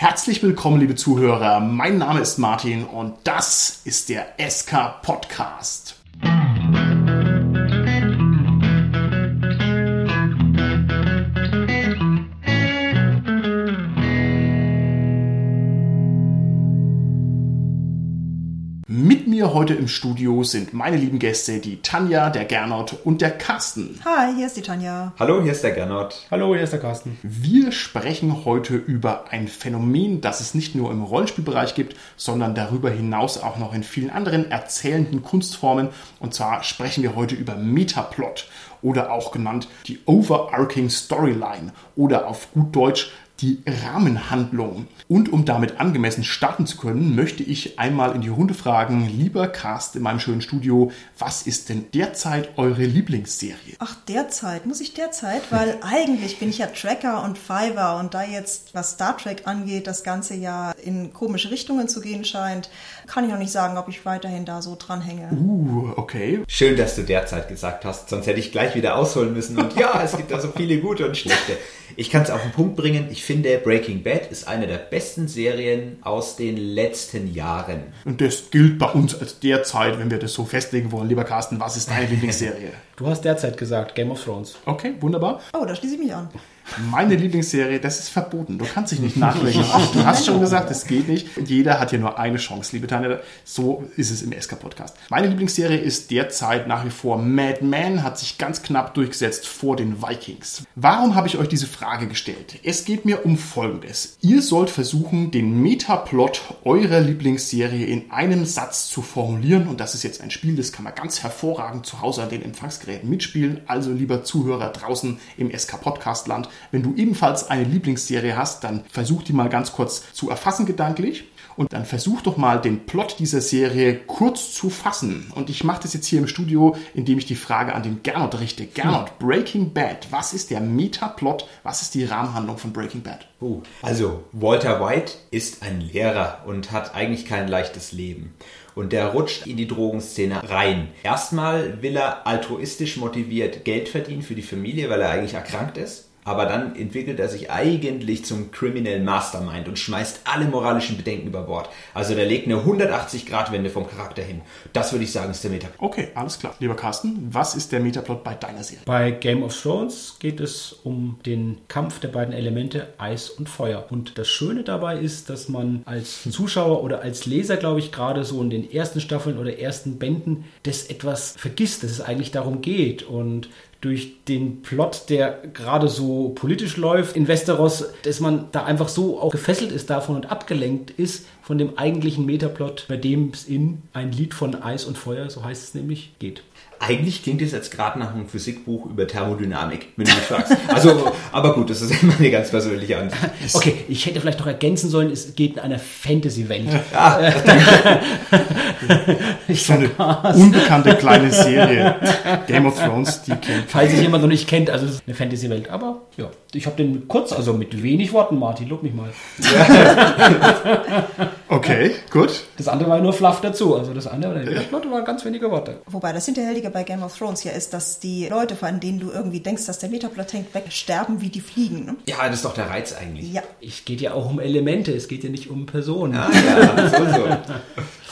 Herzlich willkommen, liebe Zuhörer. Mein Name ist Martin und das ist der SK Podcast. Mir heute im Studio sind meine lieben Gäste, die Tanja, der Gernot und der Carsten. Hi, hier ist die Tanja. Hallo, hier ist der Gernot. Hallo, hier ist der Carsten. Wir sprechen heute über ein Phänomen, das es nicht nur im Rollenspielbereich gibt, sondern darüber hinaus auch noch in vielen anderen erzählenden Kunstformen. Und zwar sprechen wir heute über Metaplot oder auch genannt die Overarching Storyline oder auf gut Deutsch die Rahmenhandlung. Und um damit angemessen starten zu können, möchte ich einmal in die Runde fragen, lieber Cast in meinem schönen Studio, was ist denn derzeit eure Lieblingsserie? Ach, derzeit, muss ich derzeit? Weil eigentlich bin ich ja Tracker und Fiverr und da jetzt, was Star Trek angeht, das ganze Jahr in komische Richtungen zu gehen scheint, kann ich noch nicht sagen, ob ich weiterhin da so dranhänge. Uh, okay. Schön, dass du derzeit gesagt hast, sonst hätte ich gleich wieder ausholen müssen. Und ja, es gibt da so viele gute und schlechte. Ich kann es auf den Punkt bringen. Ich finde, Breaking Bad ist eine der besten Serien aus den letzten Jahren. Und das gilt bei uns als derzeit, wenn wir das so festlegen wollen. Lieber Carsten, was ist deine Lieblingsserie? Du hast derzeit gesagt Game of Thrones. Okay, wunderbar. Oh, da schließe ich mich an. Meine Lieblingsserie, das ist verboten. Du kannst dich nicht nachlegen. Du hast schon gesagt, es geht nicht. Jeder hat hier nur eine Chance, liebe Tanja. So ist es im SK-Podcast. Meine Lieblingsserie ist derzeit nach wie vor Mad Men, hat sich ganz knapp durchgesetzt vor den Vikings. Warum habe ich euch diese Frage gestellt? Es geht mir um Folgendes. Ihr sollt versuchen, den Metaplot eurer Lieblingsserie in einem Satz zu formulieren. Und das ist jetzt ein Spiel, das kann man ganz hervorragend zu Hause an den Empfangsgeräten mitspielen. Also lieber Zuhörer draußen im SK-Podcast-Land, wenn du ebenfalls eine Lieblingsserie hast, dann versuch die mal ganz kurz zu erfassen gedanklich. Und dann versuch doch mal den Plot dieser Serie kurz zu fassen. Und ich mache das jetzt hier im Studio, indem ich die Frage an den Gernot richte. Gernot, Breaking Bad, was ist der Metaplot? Was ist die Rahmenhandlung von Breaking Bad? Uh, also, Walter White ist ein Lehrer und hat eigentlich kein leichtes Leben. Und der rutscht in die Drogenszene rein. Erstmal will er altruistisch motiviert Geld verdienen für die Familie, weil er eigentlich erkrankt ist. Aber dann entwickelt er sich eigentlich zum Criminal Mastermind und schmeißt alle moralischen Bedenken über Bord. Also der legt eine 180-Grad-Wende vom Charakter hin. Das würde ich sagen, ist der Metaplot. Okay, alles klar. Lieber Carsten, was ist der Metaplot bei deiner Serie? Bei Game of Thrones geht es um den Kampf der beiden Elemente Eis und Feuer. Und das Schöne dabei ist, dass man als Zuschauer oder als Leser, glaube ich, gerade so in den ersten Staffeln oder ersten Bänden das etwas vergisst, dass es eigentlich darum geht. Und durch den Plot, der gerade so politisch läuft in Westeros, dass man da einfach so auch gefesselt ist davon und abgelenkt ist von dem eigentlichen Metaplot, bei dem es in ein Lied von Eis und Feuer, so heißt es nämlich, geht. Eigentlich klingt es jetzt gerade nach einem Physikbuch über Thermodynamik, wenn du mich fragst. Also, aber gut, das ist immer eine ganz persönliche Ansicht. Okay, ich hätte vielleicht noch ergänzen sollen, es geht in einer Fantasy-Welt. Ja, Ich So eine unbekannte kleine Serie. Game of Thrones, die kennt. Falls sich jemand noch nicht kennt, also es ist eine Fantasy-Welt. Aber ja, ich habe den kurz, also mit wenig Worten, Martin, lob mich mal. Okay, gut. Das andere war nur Fluff dazu. Also das andere, der Plot war ganz wenige Worte. Wobei das Hinterhältige bei Game of Thrones ja ist, dass die Leute, von denen du irgendwie denkst, dass der Metaplot hängt, weg sterben, wie die fliegen. Ne? ja, das ist doch der Reiz eigentlich. Ja. Es geht ja auch um Elemente, es geht ja nicht um Personen. Ah, ja, so, so.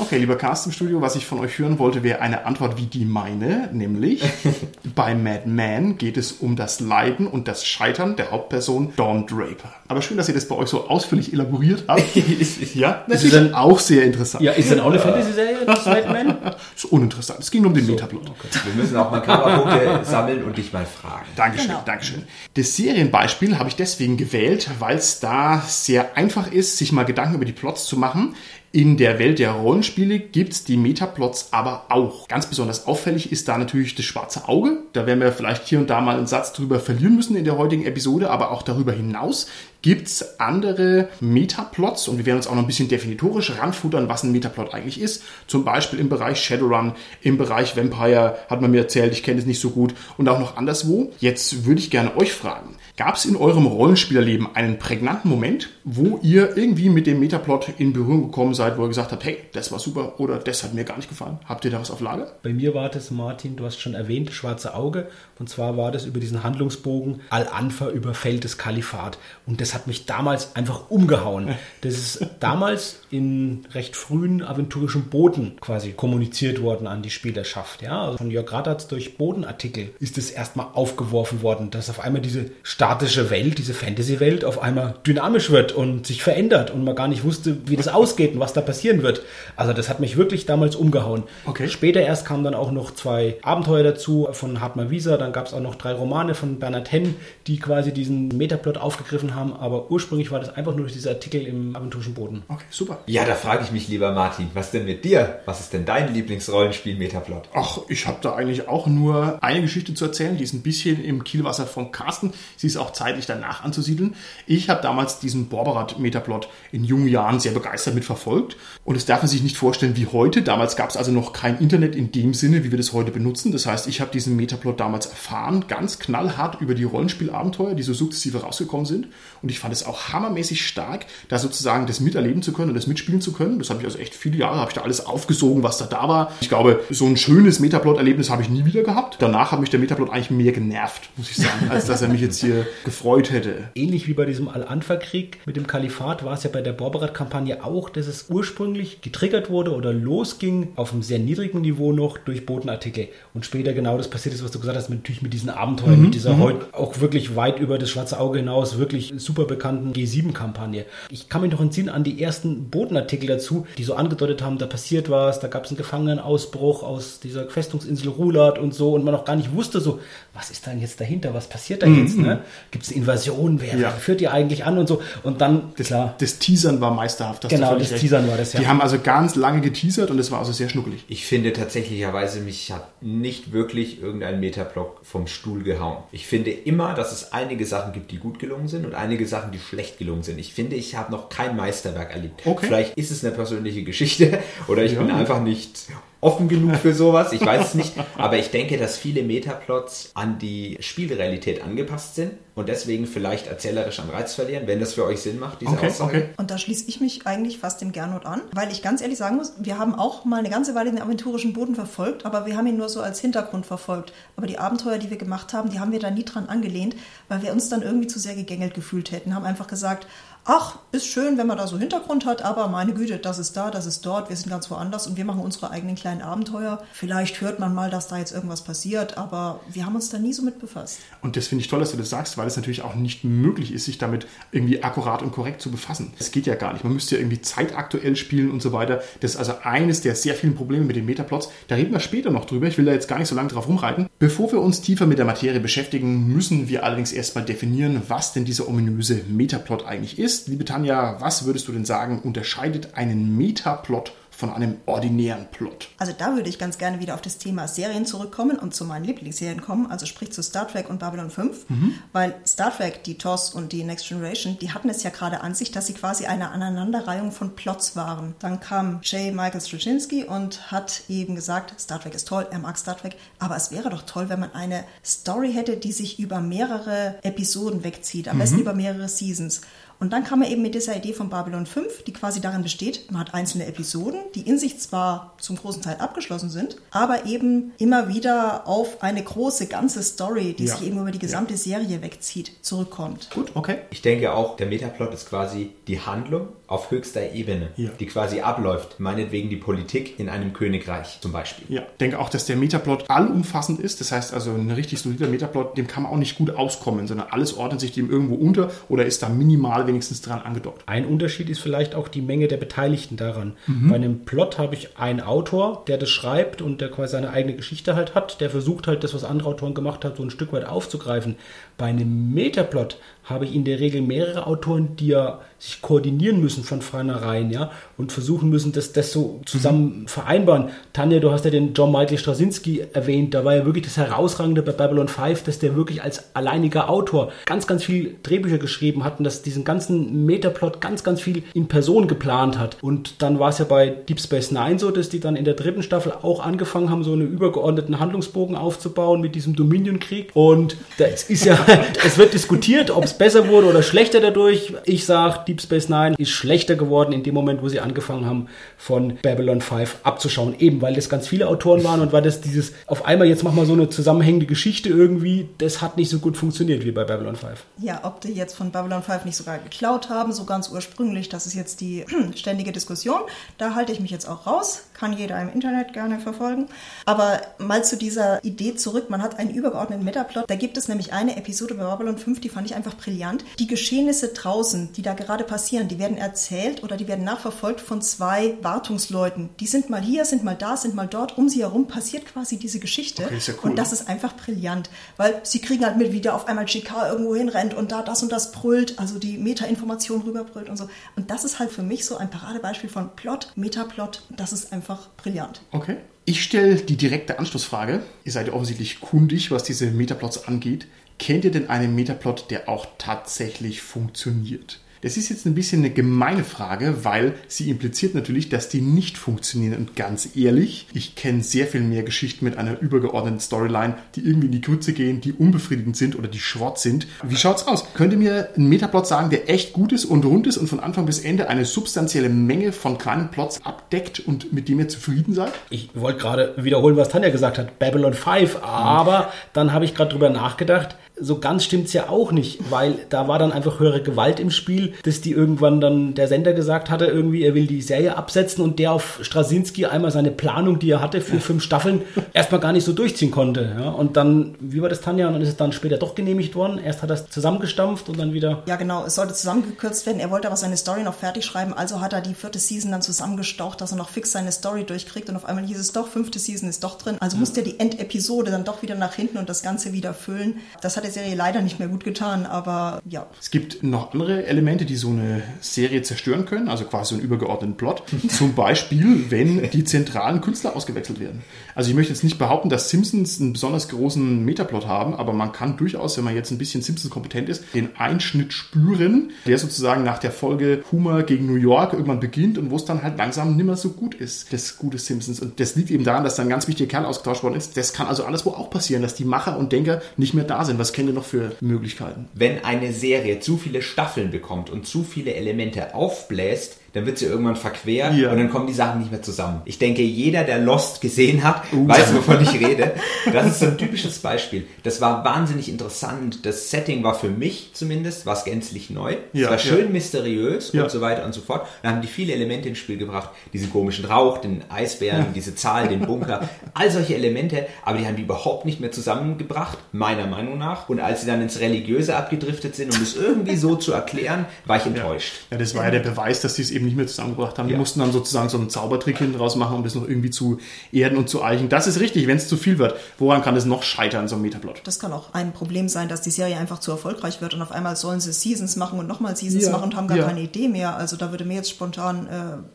Okay, lieber Cast im Studio, was ich von euch hören wollte, wäre eine Antwort wie die meine, nämlich bei Mad Men geht es um das Leiden und das Scheitern der Hauptperson Dawn Draper. Aber schön, dass ihr das bei euch so ausführlich elaboriert habt. ja, das ist denn- auch sehr interessant. Ja, ist dann auch eine Fantasy-Serie, das Batman? Ist uninteressant. Es ging nur um den Metaplot. Wir müssen auch mal Kamerapunkte sammeln und dich mal fragen. Dankeschön, Genau. Dankeschön. Das Serienbeispiel habe ich deswegen gewählt, weil es da sehr einfach ist, sich mal Gedanken über die Plots zu machen. In der Welt der Rollenspiele gibt es die Metaplots aber auch. Ganz besonders auffällig ist da natürlich das schwarze Auge. Da werden wir vielleicht hier und da mal einen Satz drüber verlieren müssen in der heutigen Episode, aber auch darüber hinaus gibt es andere Metaplots und wir werden uns auch noch ein bisschen definitorisch ranfuttern, was ein Metaplot eigentlich ist. Zum Beispiel im Bereich Shadowrun, im Bereich Vampire, hat man mir erzählt, ich kenne es nicht so gut und auch noch anderswo. Jetzt würde ich gerne euch fragen, gab es in eurem Rollenspielerleben einen prägnanten Moment, wo ihr irgendwie mit dem Metaplot in Berührung gekommen seid, wo ihr gesagt habt, hey, das war super oder das hat mir gar nicht gefallen? Habt ihr da was auf Lager? Bei mir war das, Martin, du hast schon erwähnt, das schwarze Auge. Und zwar war das über diesen Handlungsbogen Al-Anfa überfällt das Kalifat. Und das hat mich damals einfach umgehauen. Das ist damals in recht frühen aventurischen Booten quasi kommuniziert worden an die Spielerschaft. Ja, also von Jörg Radatz durch Bodenartikel ist es erstmal aufgeworfen worden, dass auf einmal diese statische Welt, diese Fantasy-Welt auf einmal dynamisch wird und sich verändert und man gar nicht wusste, wie das ausgeht und was da passieren wird. Also das hat mich wirklich damals umgehauen. Okay. Später erst kamen dann auch noch zwei Abenteuer dazu von Hartmann Wieser, dann gab es auch noch drei Romane von Bernhard Henn, die quasi diesen Metaplot aufgegriffen haben, aber ursprünglich war das einfach nur durch diese Artikel im aventurischen Boden. Okay, super. Ja, da frage ich mich, lieber Martin, was denn mit dir? Was ist denn dein Lieblingsrollenspiel-Metaplot? Ach, ich habe da eigentlich auch nur eine Geschichte zu erzählen, die ist ein bisschen im Kielwasser von Carsten. Sie ist auch zeitlich danach anzusiedeln. Ich habe damals diesen Borberat-Metaplot in jungen Jahren sehr begeistert mitverfolgt. Und es darf man sich nicht vorstellen wie heute. Damals gab es also noch kein Internet in dem Sinne, wie wir das heute benutzen. Das heißt, ich habe diesen Metaplot damals erfahren, ganz knallhart über die Rollenspielabenteuer, die so sukzessive rausgekommen sind. Und ich fand es auch hammermäßig stark, da sozusagen das miterleben zu können und das mitspielen zu können. Das habe ich also echt viele Jahre, habe ich da alles aufgesogen, was da da war. Ich glaube, so ein schönes Metaplot-Erlebnis habe ich nie wieder gehabt. Danach hat mich der Metaplot eigentlich mehr genervt, muss ich sagen, als dass er mich jetzt hier gefreut hätte. Ähnlich wie bei diesem Al-Anfa-Krieg mit dem Kalifat war es ja bei der Borberat-Kampagne auch, dass es ursprünglich getriggert wurde oder losging auf einem sehr niedrigen Niveau noch durch Bodenartikel. Und später genau das passiert ist, was du gesagt hast, mit, natürlich mit diesen Abenteuern, mit dieser heute auch wirklich weit über das schwarze Auge hinaus wirklich super bekannten G7-Kampagne. Ich kann mich noch entsinnen an die ersten Bodenartikel dazu, die so angedeutet haben, da passiert was, da gab es einen Gefangenenausbruch aus dieser Festungsinsel Rulat und so und man noch gar nicht wusste so, was ist denn jetzt dahinter, was passiert da jetzt, ne? Gibt es eine Invasion, wer Ja. führt die eigentlich an und so und dann, Das, klar, das Teasern war meisterhaft. Genau, das recht. Teasern war das, ja. Die haben also ganz lange geteasert und es war also sehr schnuckelig. Ich finde tatsächlicherweise, mich hat nicht wirklich irgendein Metablock vom Stuhl gehauen. Ich finde immer, dass es einige Sachen gibt, die gut gelungen sind und einige Sachen, die schlecht gelungen sind. Ich finde, ich habe noch kein Meisterwerk erlebt. Okay. Vielleicht ist es eine persönliche Geschichte oder ich Ja. bin einfach nicht offen genug für sowas. Ich weiß es nicht. Aber ich denke, dass viele Metaplots an die Spielrealität angepasst sind und deswegen vielleicht erzählerisch an Reiz verlieren, wenn das für euch Sinn macht, diese Okay, Aussage. okay. Und da schließe ich mich eigentlich fast dem Gernot an, weil ich ganz ehrlich sagen muss, wir haben auch mal eine ganze Weile den aventurischen Boden verfolgt, aber wir haben ihn nur so als Hintergrund verfolgt. Aber die Abenteuer, die wir gemacht haben, die haben wir da nie dran angelehnt, weil wir uns dann irgendwie zu sehr gegängelt gefühlt hätten. Haben einfach gesagt, ach, ist schön, wenn man da so Hintergrund hat, aber meine Güte, das ist da, das ist dort, wir sind ganz woanders und wir machen unsere eigenen kleinen Abenteuer. Vielleicht hört man mal, dass da jetzt irgendwas passiert, aber wir haben uns da nie so mit befasst. Und das finde ich toll, dass du das sagst, weil es natürlich auch nicht möglich ist, sich damit irgendwie akkurat und korrekt zu befassen. Das geht ja gar nicht. Man müsste ja irgendwie zeitaktuell spielen und so weiter. Das ist also eines der sehr vielen Probleme mit den Metaplots. Da reden wir später noch drüber. Ich will da jetzt gar nicht so lange drauf rumreiten. Bevor wir uns tiefer mit der Materie beschäftigen, müssen wir allerdings erstmal definieren, was denn dieser ominöse Metaplot eigentlich ist. Liebe Tanja, was würdest du denn sagen, unterscheidet einen Metaplot von einem ordinären Plot? Also da würde ich ganz gerne wieder auf das Thema Serien zurückkommen und zu meinen Lieblingsserien kommen, also sprich zu Star Trek und Babylon 5, weil Star Trek, die TOS und die Next Generation, die hatten es ja gerade an sich, dass sie quasi eine Aneinanderreihung von Plots waren. Dann kam J. Michael Straczynski und hat eben gesagt, Star Trek ist toll, er mag Star Trek, aber es wäre doch toll, wenn man eine Story hätte, die sich über mehrere Episoden wegzieht, am besten über mehrere Seasons. Und dann kam er eben mit dieser Idee von Babylon 5, die quasi darin besteht, man hat einzelne Episoden, die in sich zwar zum großen Teil abgeschlossen sind, aber eben immer wieder auf eine große ganze Story, die Ja. sich eben über die gesamte Serie wegzieht, zurückkommt. Gut, okay. Ich denke auch, der Metaplot ist quasi die Handlung auf höchster Ebene, Ja. die quasi abläuft. Meinetwegen die Politik in einem Königreich zum Beispiel. Ja, ich denke auch, dass der Metaplot allumfassend ist. Das heißt also, ein richtig solider Metaplot, dem kann man auch nicht gut auskommen, sondern alles ordnet sich dem irgendwo unter oder ist da minimal wenigstens dran angedockt. Ein Unterschied ist vielleicht auch die Menge der Beteiligten daran. Bei einem Plot habe ich einen Autor, der das schreibt und der quasi seine eigene Geschichte halt hat, der versucht halt das, was andere Autoren gemacht haben, so ein Stück weit aufzugreifen. Bei einem Metaplot habe ich in der Regel mehrere Autoren, die ja sich koordinieren müssen von vornherein, ja, und versuchen müssen, dass das so zusammen vereinbaren. Tanja, du hast ja den John Michael Straczynski erwähnt, da war ja wirklich das Herausragende bei Babylon 5, dass der wirklich als alleiniger Autor ganz, ganz viel Drehbücher geschrieben hat und dass diesen ganzen Metaplot ganz, ganz viel in Person geplant hat. Und dann war es ja bei Deep Space Nine so, dass die dann in der dritten Staffel auch angefangen haben, so einen übergeordneten Handlungsbogen aufzubauen mit diesem Dominion-Krieg. Und das ist ja, es wird diskutiert, ob es besser wurde oder schlechter dadurch. Ich sage, Deep Space Nine ist schlechter geworden in dem Moment, wo sie angefangen haben, von Babylon 5 abzuschauen. Eben, weil das ganz viele Autoren waren und weil das dieses, auf einmal jetzt mach mal so eine zusammenhängende Geschichte irgendwie, das hat nicht so gut funktioniert wie bei Babylon 5. Ja, ob die jetzt von Babylon 5 nicht sogar geklaut haben, so ganz ursprünglich, das ist jetzt die ständige Diskussion. Da halte ich mich jetzt auch raus, kann jeder im Internet gerne verfolgen. Aber mal zu dieser Idee zurück, man hat einen übergeordneten Metaplot. Da gibt es nämlich eine Episode bei Babylon 5, die fand ich einfach brillant. Die Geschehnisse draußen, die da gerade passieren, die werden erzählt oder die werden nachverfolgt von zwei Wartungsleuten. Die sind mal hier, sind mal da, sind mal dort. Um sie herum passiert quasi diese Geschichte. Okay, ja cool. Und das ist einfach brillant, weil sie kriegen halt mit, wie der auf einmal GK irgendwo hinrennt und da das und das brüllt, also die Meta-Information rüberbrüllt und so. Und das ist halt für mich so ein Paradebeispiel von Plot, Metaplot. Das ist einfach brillant. Okay. Ich stelle die direkte Anschlussfrage. Ihr seid ja offensichtlich kundig, was diese Metaplots angeht. Kennt ihr denn einen Metaplot, der auch tatsächlich funktioniert? Das ist jetzt ein bisschen eine gemeine Frage, weil sie impliziert natürlich, dass die nicht funktionieren. Und ganz ehrlich, ich kenne sehr viel mehr Geschichten mit einer übergeordneten Storyline, die irgendwie in die Grütze gehen, die unbefriedigend sind oder die Schrott sind. Wie schaut's aus? Könnt ihr mir einen Metaplot sagen, der echt gut ist und rund ist und von Anfang bis Ende eine substanzielle Menge von kleinen Plots abdeckt und mit dem ihr zufrieden seid? Ich wollte gerade wiederholen, was Tanja gesagt hat, Babylon 5, aber dann habe ich gerade drüber nachgedacht, so ganz stimmt's ja auch nicht, weil da war dann einfach höhere Gewalt im Spiel, dass die irgendwann dann der Sender gesagt hatte, irgendwie er will die Serie absetzen und der auf Straczynski einmal seine Planung, die er hatte für fünf Staffeln, erstmal gar nicht so durchziehen konnte. Ja? Und dann, wie war das Tanja, und dann ist es dann später doch genehmigt worden. Erst hat er es zusammengestampft und dann wieder. Ja, genau, es sollte zusammengekürzt werden. Er wollte aber seine Story noch fertig schreiben, also hat er die vierte Season dann zusammengestaucht, dass er noch fix seine Story durchkriegt und auf einmal hieß es doch, fünfte Season ist doch drin. Also musste er die Endepisode dann doch wieder nach hinten und das Ganze wieder füllen. Das hat der Serie leider nicht mehr gut getan, aber ja. Es gibt noch andere Elemente, die so eine Serie zerstören können, also quasi so einen übergeordneten Plot. Zum Beispiel, wenn die zentralen Künstler ausgewechselt werden. Also ich möchte jetzt nicht behaupten, dass Simpsons einen besonders großen Metaplot haben, aber man kann durchaus, wenn man jetzt ein bisschen Simpsons kompetent ist, den Einschnitt spüren, der sozusagen nach der Folge Humor gegen New York irgendwann beginnt und wo es dann halt langsam nimmer so gut ist, das gute Simpsons. Und das liegt eben daran, dass da ein ganz wichtiger Kerl ausgetauscht worden ist. Das kann also alles wo auch passieren, dass die Macher und Denker nicht mehr da sind. Was kennt ihr noch für Möglichkeiten? Wenn eine Serie zu viele Staffeln bekommt und zu viele Elemente aufbläst, dann wird sie irgendwann verquer Ja. und dann kommen die Sachen nicht mehr zusammen. Ich denke, jeder, der Lost gesehen hat, weiß, wovon ich rede. Das ist so ein typisches Beispiel. Das war wahnsinnig interessant. Das Setting war für mich zumindest was gänzlich neu. Ja, es war schön ja. mysteriös und so weiter und so fort. Dann haben die viele Elemente ins Spiel gebracht. Diesen komischen Rauch, den Eisbären, diese Zahl, den Bunker. All solche Elemente, aber die haben die überhaupt nicht mehr zusammengebracht, meiner Meinung nach. Und als sie dann ins Religiöse abgedriftet sind, um es irgendwie so zu erklären, war ich enttäuscht. Ja, das war ja der Beweis, dass sie es eben nicht mehr zusammengebracht haben. Die Ja. mussten dann sozusagen so einen Zaubertrick hinten draus machen, um das noch irgendwie zu erden und zu eichen. Das ist richtig, wenn es zu viel wird. Woran kann es noch scheitern, so ein Metaplot? Das kann auch ein Problem sein, dass die Serie einfach zu erfolgreich wird und auf einmal sollen sie Seasons machen und nochmal Seasons Ja, machen und haben gar ja. keine Idee mehr. Also da würde mir jetzt spontan äh,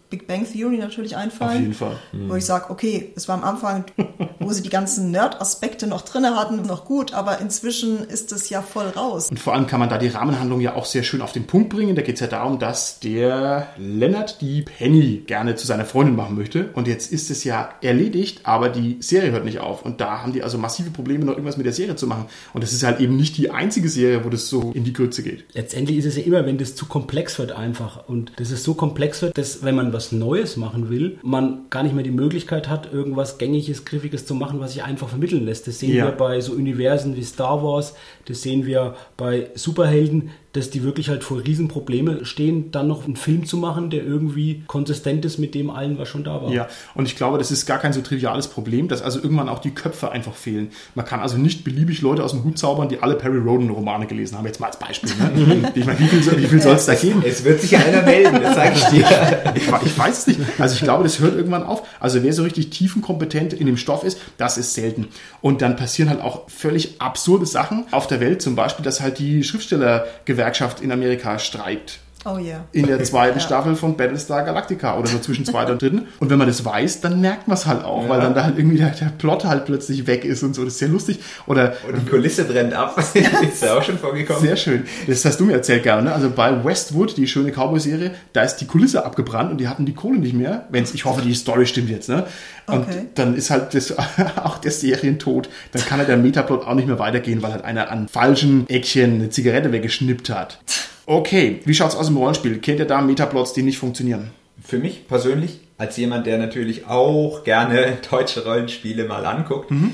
Big Bang Theory natürlich einfallen. Auf jeden Fall. Wo ich sage, okay, es war am Anfang, wo sie die ganzen Nerd-Aspekte noch drinne hatten, noch gut, aber inzwischen ist es ja voll raus. Und vor allem kann man da die Rahmenhandlung ja auch sehr schön auf den Punkt bringen. Da geht es ja darum, dass der Leonard die Penny gerne zu seiner Freundin machen möchte. Und jetzt ist es ja erledigt, aber die Serie hört nicht auf. Und da haben die also massive Probleme, noch irgendwas mit der Serie zu machen. Und das ist halt eben nicht die einzige Serie, wo das so in die Grütze geht. Letztendlich ist es ja immer, wenn das zu komplex wird einfach und dass es so komplex wird, dass wenn man was Neues machen will, man gar nicht mehr die Möglichkeit hat, irgendwas Gängiges, Griffiges zu machen, was sich einfach vermitteln lässt. Das sehen Ja. wir bei so Universen wie Star Wars, das sehen wir bei Superhelden, dass die wirklich halt vor Riesenprobleme stehen, dann noch einen Film zu machen, der irgendwie konsistent ist mit dem allen, was schon da war. Ja, und ich glaube, das ist gar kein so triviales Problem, dass also irgendwann auch die Köpfe einfach fehlen. Man kann also nicht beliebig Leute aus dem Hut zaubern, die alle Perry Roden-Romane gelesen haben. Jetzt mal als Beispiel. Ne? ich meine, wie viel, soll- wie viel soll es da geben? Es wird sich einer melden, das sage ich dir. Ich, ich weiß es nicht. Also ich glaube, das hört irgendwann auf. Also wer so richtig tiefenkompetent in dem Stoff ist, das ist selten. Und dann passieren halt auch völlig absurde Sachen auf der Welt. Zum Beispiel, dass halt die Schriftstellergewerkschaft in Amerika streikt. Oh yeah. in der zweiten Ja. Staffel von Battlestar Galactica oder so zwischen zweiter und dritten. Und wenn man das weiß, dann merkt man es halt auch, weil dann da halt irgendwie der, der Plot halt plötzlich weg ist und so. Das ist sehr lustig. Oder Und die Kulisse brennt ab. ist ja auch schon vorgekommen. sehr schön. Das hast du mir erzählt gerne. Ne? Also bei Westwood, die schöne Cowboy-Serie, da ist die Kulisse abgebrannt und die hatten die Kohle nicht mehr. Wenn's, ich hoffe, die Story stimmt jetzt. Ne? Und Okay. dann ist halt das, auch der Serientod. Dann kann halt der Metaplot auch nicht mehr weitergehen, weil halt einer an falschen Eckchen eine Zigarette weggeschnippt hat. Okay, wie schaut's aus im Rollenspiel? Kennt ihr da Metaplots, die nicht funktionieren? Für mich persönlich, als jemand, der natürlich auch gerne deutsche Rollenspiele mal anguckt, Mhm.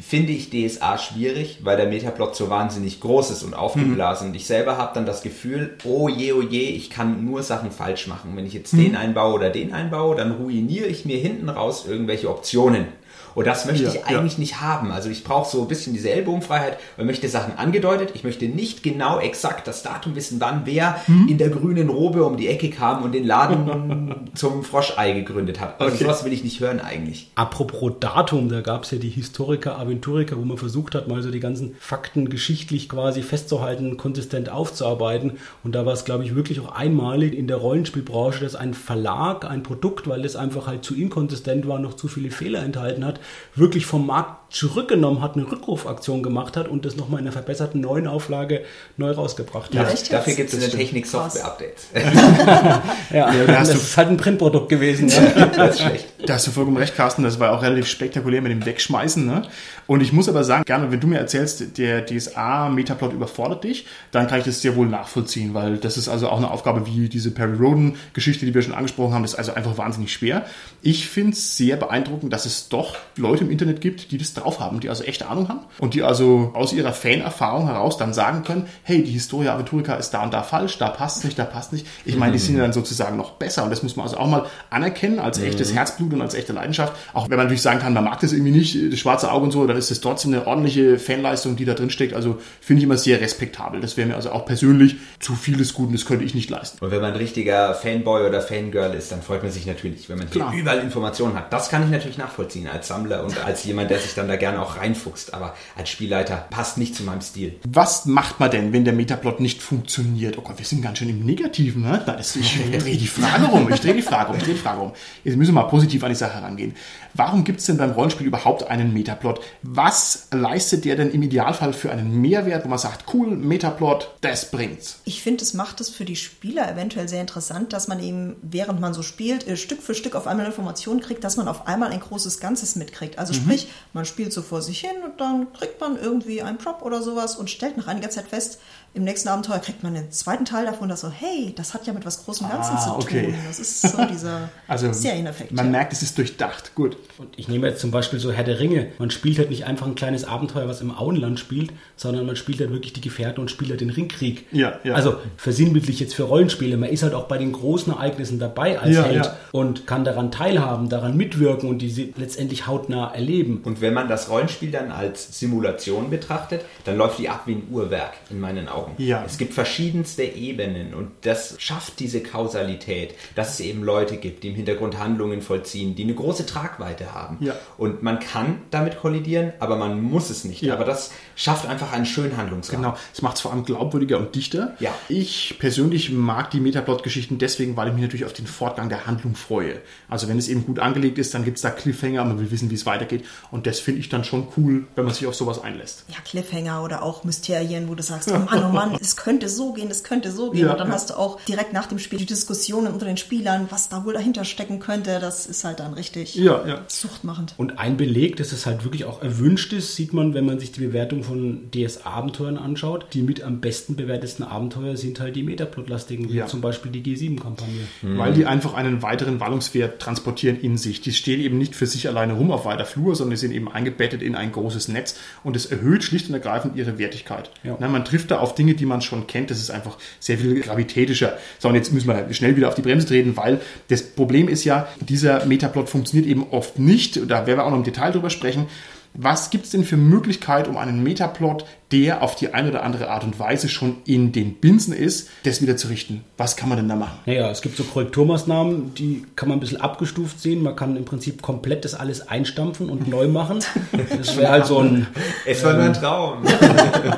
finde ich DSA schwierig, weil der Metaplot so wahnsinnig groß ist und aufgeblasen. Und ich selber habe dann das Gefühl, oh je, oh je, ich kann nur Sachen falsch machen. Wenn ich jetzt den einbaue oder den einbaue, dann ruiniere ich mir hinten raus irgendwelche Optionen. Und das möchte Ja, ich ja. eigentlich nicht haben. Also ich brauche so ein bisschen diese Ellbogenfreiheit und möchte Sachen angedeutet. Ich möchte nicht genau exakt das Datum wissen, wann wer Mhm. in der grünen Robe um die Ecke kam und den Laden zum Froschei gegründet hat. Also Okay. sowas will ich nicht hören eigentlich. Apropos Datum, da gab es ja die Historiker, Aventuriker, wo man versucht hat, mal so die ganzen Fakten geschichtlich quasi festzuhalten, konsistent aufzuarbeiten. Und da war es, glaube ich, wirklich auch einmalig in der Rollenspielbranche, dass ein Verlag, ein Produkt, weil es einfach halt zu inkonsistent war, noch zu viele Fehler enthalten hat, wirklich vom Markt zurückgenommen hat, eine Rückrufaktion gemacht hat und das nochmal in einer verbesserten neuen Auflage neu rausgebracht Ja, hat. echt Dafür gibt es in Das der stimmt. Technik Software-Updates. Ja, hast das du- ist halt ein Printprodukt gewesen. Ja. das ist schlecht. Da hast du vollkommen recht, Carsten. Das war auch relativ spektakulär mit dem Wegschmeißen. Ne? Und ich muss aber sagen, gerne, wenn du mir erzählst, der DSA-Metaplot überfordert dich, dann kann ich das sehr wohl nachvollziehen, weil das ist also auch eine Aufgabe wie diese Perry Roden-Geschichte, die wir schon angesprochen haben. Das ist also einfach wahnsinnig schwer. Ich finde es sehr beeindruckend, dass es doch Leute im Internet gibt, die das drauf haben, die also echte Ahnung haben und die also aus ihrer Fanerfahrung heraus dann sagen können, hey, die Historia Aventurica ist da und da falsch, da passt nicht, da passt nicht. Ich meine, die sind ja dann sozusagen noch besser und das muss man also auch mal anerkennen als echtes Herzblut und als echte Leidenschaft. Auch wenn man natürlich sagen kann, man mag das irgendwie nicht, das schwarze Auge und so, dann ist es trotzdem eine ordentliche Fanleistung, die da drin steckt. Also finde ich immer sehr respektabel. Das wäre mir also auch persönlich zu vieles Guten, das könnte ich nicht leisten. Und wenn man ein richtiger Fanboy oder Fangirl ist, dann freut man sich natürlich, wenn man Klar. überall Informationen hat. Das kann ich natürlich nachvollziehen als Sammler und als jemand, der sich dann da gerne auch reinfuchst. Aber als Spielleiter passt nicht zu meinem Stil. Was macht man denn, wenn der Metaplot nicht funktioniert? Oh Gott, wir sind ganz schön im Negativen. Ne? Das, ich drehe die Frage rum. Ich drehe die Frage um. Ich drehe die Frage um. Jetzt müssen wir mal positiv an die Sache herangehen. Warum gibt es denn beim Rollenspiel überhaupt einen Metaplot? Was leistet der denn im Idealfall für einen Mehrwert, wo man sagt, cool, Metaplot, das bringt's? Ich finde, es macht es für die Spieler eventuell sehr interessant, dass man eben, während man so spielt, äh, Stück für Stück auf einmal Informationen kriegt, dass man auf einmal ein großes Ganzes mitkriegt. Also sprich, man spielt so vor sich hin und dann kriegt man irgendwie einen Prop oder sowas und stellt nach einiger Zeit fest, im nächsten Abenteuer kriegt man den zweiten Teil davon, dass so, hey, das hat ja mit was Großem Ganzen Ah, zu okay. tun. Das ist so dieser Also Serieneffekt. man ja. merkt, es ist durchdacht. Gut. Und ich nehme jetzt zum Beispiel so Herr der Ringe. Man spielt halt nicht einfach ein kleines Abenteuer, was im Auenland spielt, sondern man spielt halt wirklich die Gefährten und spielt halt den Ringkrieg. Ja, ja. Also versinnbildlich jetzt für Rollenspiele. Man ist halt auch bei den großen Ereignissen dabei als Ja, Held ja. und kann daran teilhaben, daran mitwirken und die letztendlich hautnah erleben. Und wenn man das Rollenspiel dann als Simulation betrachtet, dann läuft die ab wie ein Uhrwerk in meinen Augen. Ja. Es gibt verschiedenste Ebenen und das schafft diese Kausalität, dass es eben Leute gibt, die im Hintergrund Handlungen vollziehen, die eine große Tragweite haben. Ja. Und man kann damit kollidieren, aber man muss es nicht. Ja. Aber das schafft einfach einen schönen Handlungsrahmen. Genau, es macht es vor allem glaubwürdiger und dichter. Ja. Ich persönlich mag die Metaplot-Geschichten deswegen, weil ich mich natürlich auf den Fortgang der Handlung freue. Also wenn es eben gut angelegt ist, dann gibt es da Cliffhanger, man will wissen, wie es weitergeht. Und das finde ich dann schon cool, wenn man sich auf sowas einlässt. ja, Cliffhanger oder auch Mysterien, wo du sagst, oh Mann, oh Mann, es könnte so gehen, es könnte so gehen. Ja, und dann ja. hast du auch direkt nach dem Spiel die Diskussionen unter den Spielern, was da wohl dahinter stecken könnte. Das ist halt dann richtig Ja, ja. suchtmachend. Und ein Beleg, dass es halt wirklich auch erwünscht ist, sieht man, wenn man sich die Bewertung von DS-Abenteuern anschaut. Die mit am besten bewertesten Abenteuer sind halt die Metaplot-lastigen, wie Ja. zum Beispiel die G7-Kampagne. Weil die einfach einen weiteren Wallungswert transportieren in sich. Die stehen eben nicht für sich alleine rum auf weiter Flur, sondern die sind eben eingebettet in ein großes Netz und es erhöht schlicht und ergreifend ihre Wertigkeit. Ja. Na, man trifft da auf Dinge, die man schon kennt. Das ist einfach sehr viel gravitätischer. So, und jetzt müssen wir schnell wieder auf die Bremse treten, weil das Problem ist ja, dieser Metaplot funktioniert eben oft nicht. Da werden wir auch noch im Detail drüber sprechen. Was gibt es denn für Möglichkeit, um einen Metaplot, der auf die eine oder andere Art und Weise schon in den Binsen ist, das wieder zu richten? Was kann man denn da machen? Naja, es gibt so Korrekturmaßnahmen, die kann man ein bisschen abgestuft sehen. Man kann im Prinzip komplett das alles einstampfen und neu machen. Das wäre halt so ein, Es war nur ein Traum.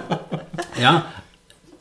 ja,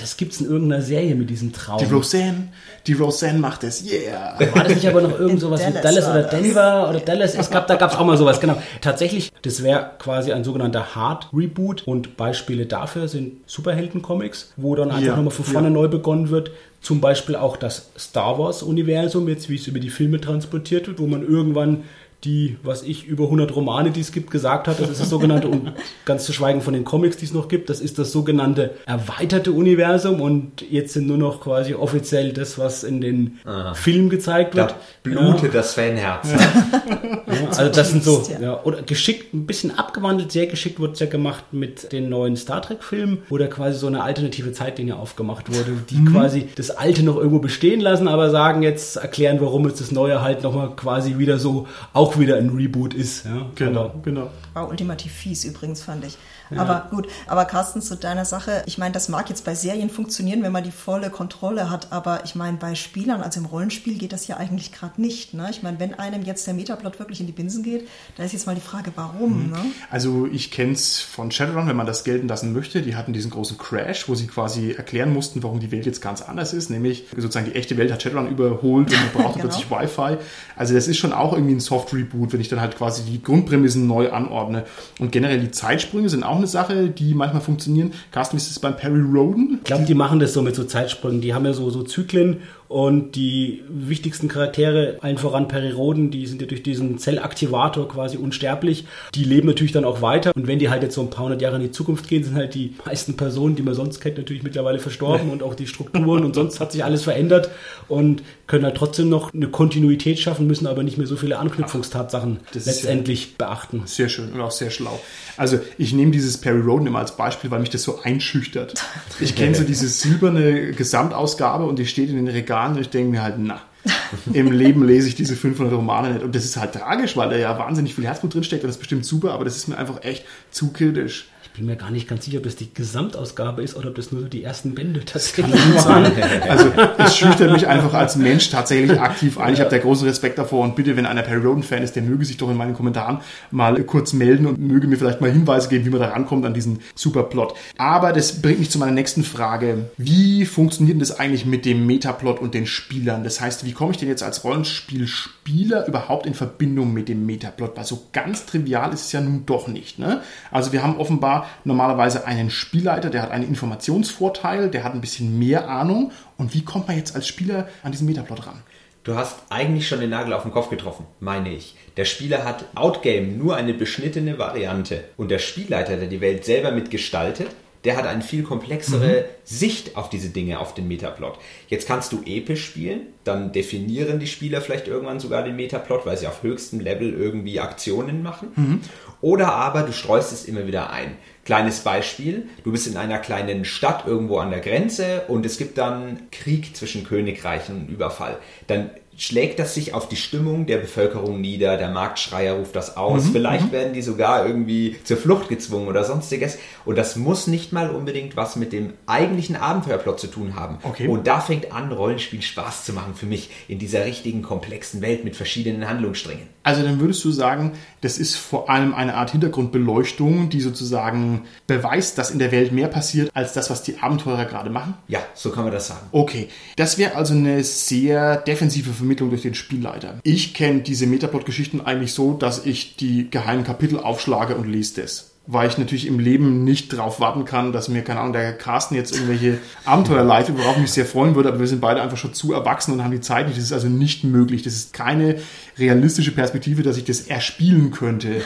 das gibt es in irgendeiner Serie mit diesem Traum. Die Roseanne, die Roseanne macht es, yeah! War das nicht aber noch irgend sowas wie Dallas oder. Denver oder Dallas? Es gab, da gab es auch mal sowas, genau. Tatsächlich, das wäre quasi ein sogenannter Hard Reboot und Beispiele dafür sind Superhelden-Comics, wo dann einfach Ja, nochmal von vorne ja. neu begonnen wird. Zum Beispiel auch das Star Wars-Universum, jetzt wie es über die Filme transportiert wird, wo man irgendwann die, was ich, über 100 Romane, die es gibt, gesagt hat. Das ist das sogenannte, und ganz zu schweigen von den Comics, die es noch gibt, das ist das sogenannte erweiterte Universum und jetzt sind nur noch quasi offiziell das, was in den Aha. Filmen gezeigt wird. Da blutet ja. das Fanherz. Ja. ja, also das sind so, ja, oder geschickt, ein bisschen abgewandelt, sehr geschickt wird es ja gemacht mit den neuen Star Trek-Filmen, wo da quasi so eine alternative Zeitlinie aufgemacht wurde, die mhm. quasi das Alte noch irgendwo bestehen lassen, aber sagen jetzt, erklären, warum jetzt das Neue halt nochmal quasi wieder so auch wieder ein Reboot ist. Ja? Genau, genau. War ultimativ fies übrigens, fand ich. Aber gut, aber Carsten, zu deiner Sache, ich meine, das mag jetzt bei Serien funktionieren, wenn man die volle Kontrolle hat, aber ich meine, bei Spielern, also im Rollenspiel, geht das ja eigentlich gerade nicht. Ne? Ich meine, wenn einem jetzt der Metaplot wirklich in die Binsen geht, da ist jetzt mal die Frage, warum. Mhm. Ne? Also ich kenne es von Shadowrun, wenn man das gelten lassen möchte. Die hatten diesen großen Crash, wo sie quasi erklären mussten, warum die Welt jetzt ganz anders ist. Nämlich sozusagen die echte Welt hat Shadowrun überholt und man brauchte genau. plötzlich Wi-Fi. Also das ist schon auch irgendwie ein Soft-Reboot, wenn ich dann halt quasi die Grundprämissen neu anordne. Und generell die Zeitsprünge sind auch eine Sache, die manchmal funktionieren. Carsten, wie ist es beim Perry Roden? Ich glaube, die machen das so mit so Zeitsprüngen. Die haben ja so, so Zyklen und die wichtigsten Charaktere, allen voran Perry Roden, die sind ja durch diesen Zellaktivator quasi unsterblich. Die leben natürlich dann auch weiter. Und wenn die halt jetzt so ein paar hundert Jahre in die Zukunft gehen, sind halt die meisten Personen, die man sonst kennt, natürlich mittlerweile verstorben und auch die Strukturen und sonst hat sich alles verändert und können halt trotzdem noch eine Kontinuität schaffen, müssen aber nicht mehr so viele Anknüpfungstatsachen letztendlich sehr, beachten. Sehr schön und auch sehr schlau. Also ich nehme dieses Perry Roden immer als Beispiel, weil mich das so einschüchtert. Ich kenne so diese silberne Gesamtausgabe und die steht in den Regalen Und ich denke mir halt, na, im Leben lese ich diese 500 Romane nicht. Und das ist halt tragisch, weil da ja wahnsinnig viel Herzblut drinsteckt und das ist bestimmt super, aber das ist mir einfach echt zu kritisch. Bin mir gar nicht ganz sicher, ob das die Gesamtausgabe ist oder ob das nur die ersten Bände tatsächlich waren. Also es schüchtert mich einfach als Mensch tatsächlich aktiv ein. Ich habe da großen Respekt davor und bitte, wenn einer Perry Roden-Fan ist, der möge sich doch in meinen Kommentaren mal kurz melden und möge mir vielleicht mal Hinweise geben, wie man da rankommt an diesen super Plot. Aber das bringt mich zu meiner nächsten Frage. Wie funktioniert denn das eigentlich mit dem Metaplot und den Spielern? Das heißt, wie komme ich denn jetzt als Rollenspielspieler überhaupt in Verbindung mit dem Metaplot? Weil so ganz trivial ist es ja nun doch nicht. Ne? Also wir haben offenbar normalerweise einen Spielleiter, der hat einen Informationsvorteil, der hat ein bisschen mehr Ahnung. Und wie kommt man jetzt als Spieler an diesen Metaplot ran? Du hast eigentlich schon den Nagel auf den Kopf getroffen, meine ich. Der Spieler hat Outgame nur eine beschnittene Variante und der Spielleiter, der die Welt selber mitgestaltet, der hat eine viel komplexere mhm. Sicht auf diese Dinge, auf den Metaplot. Jetzt kannst du episch spielen, dann definieren die Spieler vielleicht irgendwann sogar den Metaplot, weil sie auf höchstem Level irgendwie Aktionen machen. Mhm. Oder aber du streust es immer wieder ein. Kleines Beispiel, du bist in einer kleinen Stadt irgendwo an der Grenze und es gibt dann Krieg zwischen Königreichen und Überfall. Dann schlägt das sich auf die Stimmung der Bevölkerung nieder, der Marktschreier ruft das aus, mhm, vielleicht mhm. werden die sogar irgendwie zur Flucht gezwungen oder sonstiges. Und das muss nicht mal unbedingt was mit dem eigentlichen Abenteuerplot zu tun haben. Okay. Und da fängt an, Rollenspiel Spaß zu machen für mich in dieser richtigen komplexen Welt mit verschiedenen Handlungssträngen. Also dann würdest du sagen, das ist vor allem eine Art Hintergrundbeleuchtung, die sozusagen beweist, dass in der Welt mehr passiert als das, was die Abenteurer gerade machen? Ja, so kann man das sagen. Okay, das wäre also eine sehr defensive Vermittlung durch den Spielleiter. Ich kenne diese Metaplot-Geschichten eigentlich so, dass ich die geheimen Kapitel aufschlage und lese das weil ich natürlich im Leben nicht darauf warten kann, dass mir, keine Ahnung, der Carsten jetzt irgendwelche Abenteuer leitet, worauf ich mich sehr freuen würde, aber wir sind beide einfach schon zu erwachsen und haben die Zeit nicht. Das ist also nicht möglich. Das ist keine realistische Perspektive, dass ich das erspielen könnte.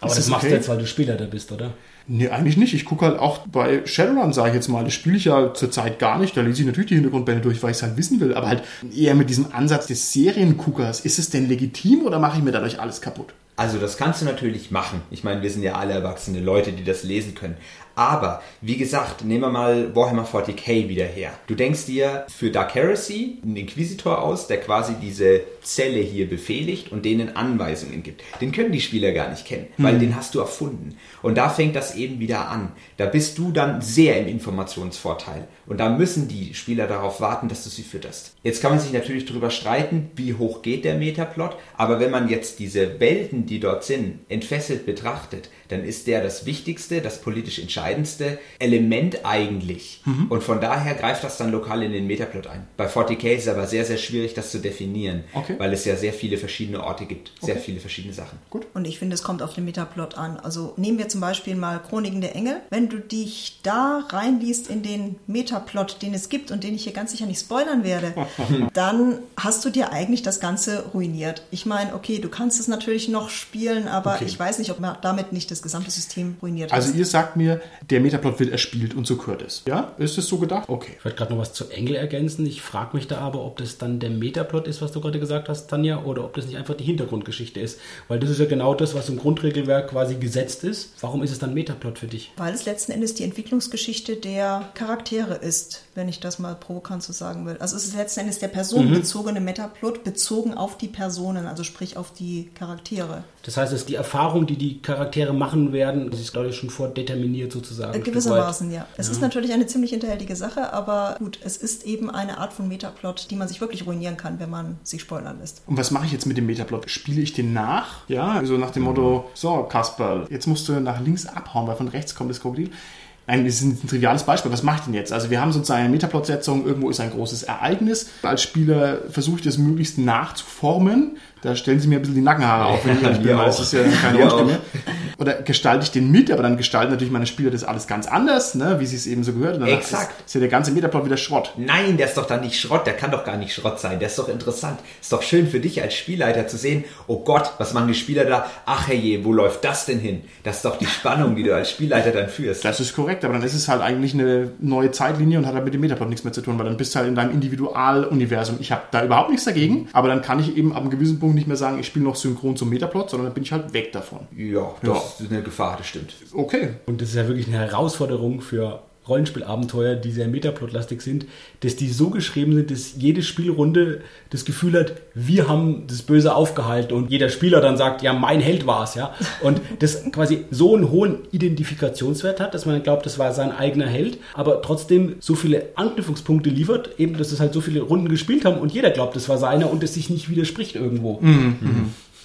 Aber das, das machst okay? du jetzt, weil du Spieler da bist, oder? Nee, eigentlich nicht. Ich gucke halt auch bei Shadowrun, sage ich jetzt mal, das spiele ich ja zurzeit gar nicht. Da lese ich natürlich die Hintergrundbände durch, weil ich es halt wissen will. Aber halt eher mit diesem Ansatz des Serienguckers. Ist es denn legitim oder mache ich mir dadurch alles kaputt? Also das kannst du natürlich machen. Ich meine, wir sind ja alle erwachsene Leute, die das lesen können. Aber, wie gesagt, nehmen wir mal Warhammer 40k wieder her. Du denkst dir für Dark Heresy einen Inquisitor aus, der quasi diese Zelle hier befehligt und denen Anweisungen gibt. Den können die Spieler gar nicht kennen, weil mhm. den hast du erfunden. Und da fängt das eben wieder an. Da bist du dann sehr im Informationsvorteil. Und da müssen die Spieler darauf warten, dass du sie fütterst. Jetzt kann man sich natürlich darüber streiten, wie hoch geht der Metaplot. Aber wenn man jetzt diese Welten, die dort sind, entfesselt betrachtet, dann ist der das Wichtigste, das politisch entscheidendste Element eigentlich. Mhm. Und von daher greift das dann lokal in den Metaplot ein. Bei 40k ist es aber sehr, sehr schwierig, das zu definieren, Okay. weil es ja sehr viele verschiedene Orte gibt, sehr Okay. viele verschiedene Sachen. Gut. Und ich finde, es kommt auf den Metaplot an. Also nehmen wir zum Beispiel mal Chroniken der Engel. Wenn du dich da reinliest in den Metaplot, den es gibt und den ich hier ganz sicher nicht spoilern werde, dann hast du dir eigentlich das Ganze ruiniert. Ich meine, okay, du kannst es natürlich noch spielen, aber Okay. ich weiß nicht, ob man damit nicht das gesamte System ruiniert Also hast. ihr sagt mir, der Metaplot wird erspielt und so gehört es. Ja? Ist es so gedacht? Okay. Ich wollte gerade noch was zu Engel ergänzen. Ich frage mich da aber, ob das dann der Metaplot ist, was du gerade gesagt hast, Tanja, oder ob das nicht einfach die Hintergrundgeschichte ist. Weil das ist ja genau das, was im Grundregelwerk quasi gesetzt ist. Warum ist es dann Metaplot für dich? Weil es letzten Endes die Entwicklungsgeschichte der Charaktere ist, wenn ich das mal provokant so sagen will. Also es ist letzten Endes der personenbezogene Metaplot bezogen auf die Personen, also sprich auf die Charaktere. Das heißt, es ist die Erfahrung, die die Charaktere machen werden, das ist, glaube ich, schon vordeterminiert sozusagen. Äh, Gewissermaßen, ja. Es ist natürlich eine ziemlich hinterhältige Sache, aber gut, es ist eben eine Art von Metaplot, die man sich wirklich ruinieren kann, wenn man sich spoilern lässt. Und was mache ich jetzt mit dem Metaplot? Spiele ich den nach? Ja, so nach dem Motto, so Kasperl, jetzt musst du nach links abhauen, weil von rechts kommt das Krokodil. Das ist ein triviales Beispiel. Was mache ich denn jetzt? Also wir haben sozusagen eine Metaplot-Setzung, irgendwo ist ein großes Ereignis. Als Spieler versuche ich das möglichst nachzuformen. Da stellen sie mir ein bisschen die Nackenhaare auf, wenn ich ehrlich bin, Wir weil das auch. ist ja keine mehr. Oder gestalte ich den mit, aber dann gestalten natürlich meine Spieler das alles ganz anders, ne? wie sie es eben so gehört. Und dann Exakt. Ist, ist ja der ganze Metaplot wieder Schrott. Nein, der ist doch dann nicht Schrott, der kann doch gar nicht Schrott sein, der ist doch interessant. Ist doch schön für dich als Spielleiter zu sehen, oh Gott, was machen die Spieler da? Ach herrje, wo läuft das denn hin? Das ist doch die Spannung, die du als Spielleiter dann führst. Das ist korrekt, aber dann ist es halt eigentlich eine neue Zeitlinie und hat halt mit dem Metaplot nichts mehr zu tun, weil dann bist du halt in deinem Individualuniversum. Ich habe da überhaupt nichts dagegen, aber dann kann ich eben ab einem gewissen Punkt nicht mehr sagen, ich spiele noch synchron zum Metaplot, sondern dann bin ich halt weg davon. Ja, das ist eine Gefahr, das stimmt. Okay. Und das ist ja wirklich eine Herausforderung für Rollenspielabenteuer, die sehr metaplotlastig sind, dass die so geschrieben sind, dass jede Spielrunde das Gefühl hat, wir haben das Böse aufgehalten und jeder Spieler dann sagt, ja, mein Held war es, ja. Und das quasi so einen hohen Identifikationswert hat, dass man glaubt, das war sein eigener Held, aber trotzdem so viele Anknüpfungspunkte liefert, eben, dass es halt so viele Runden gespielt haben und jeder glaubt, das war seiner und es sich nicht widerspricht irgendwo.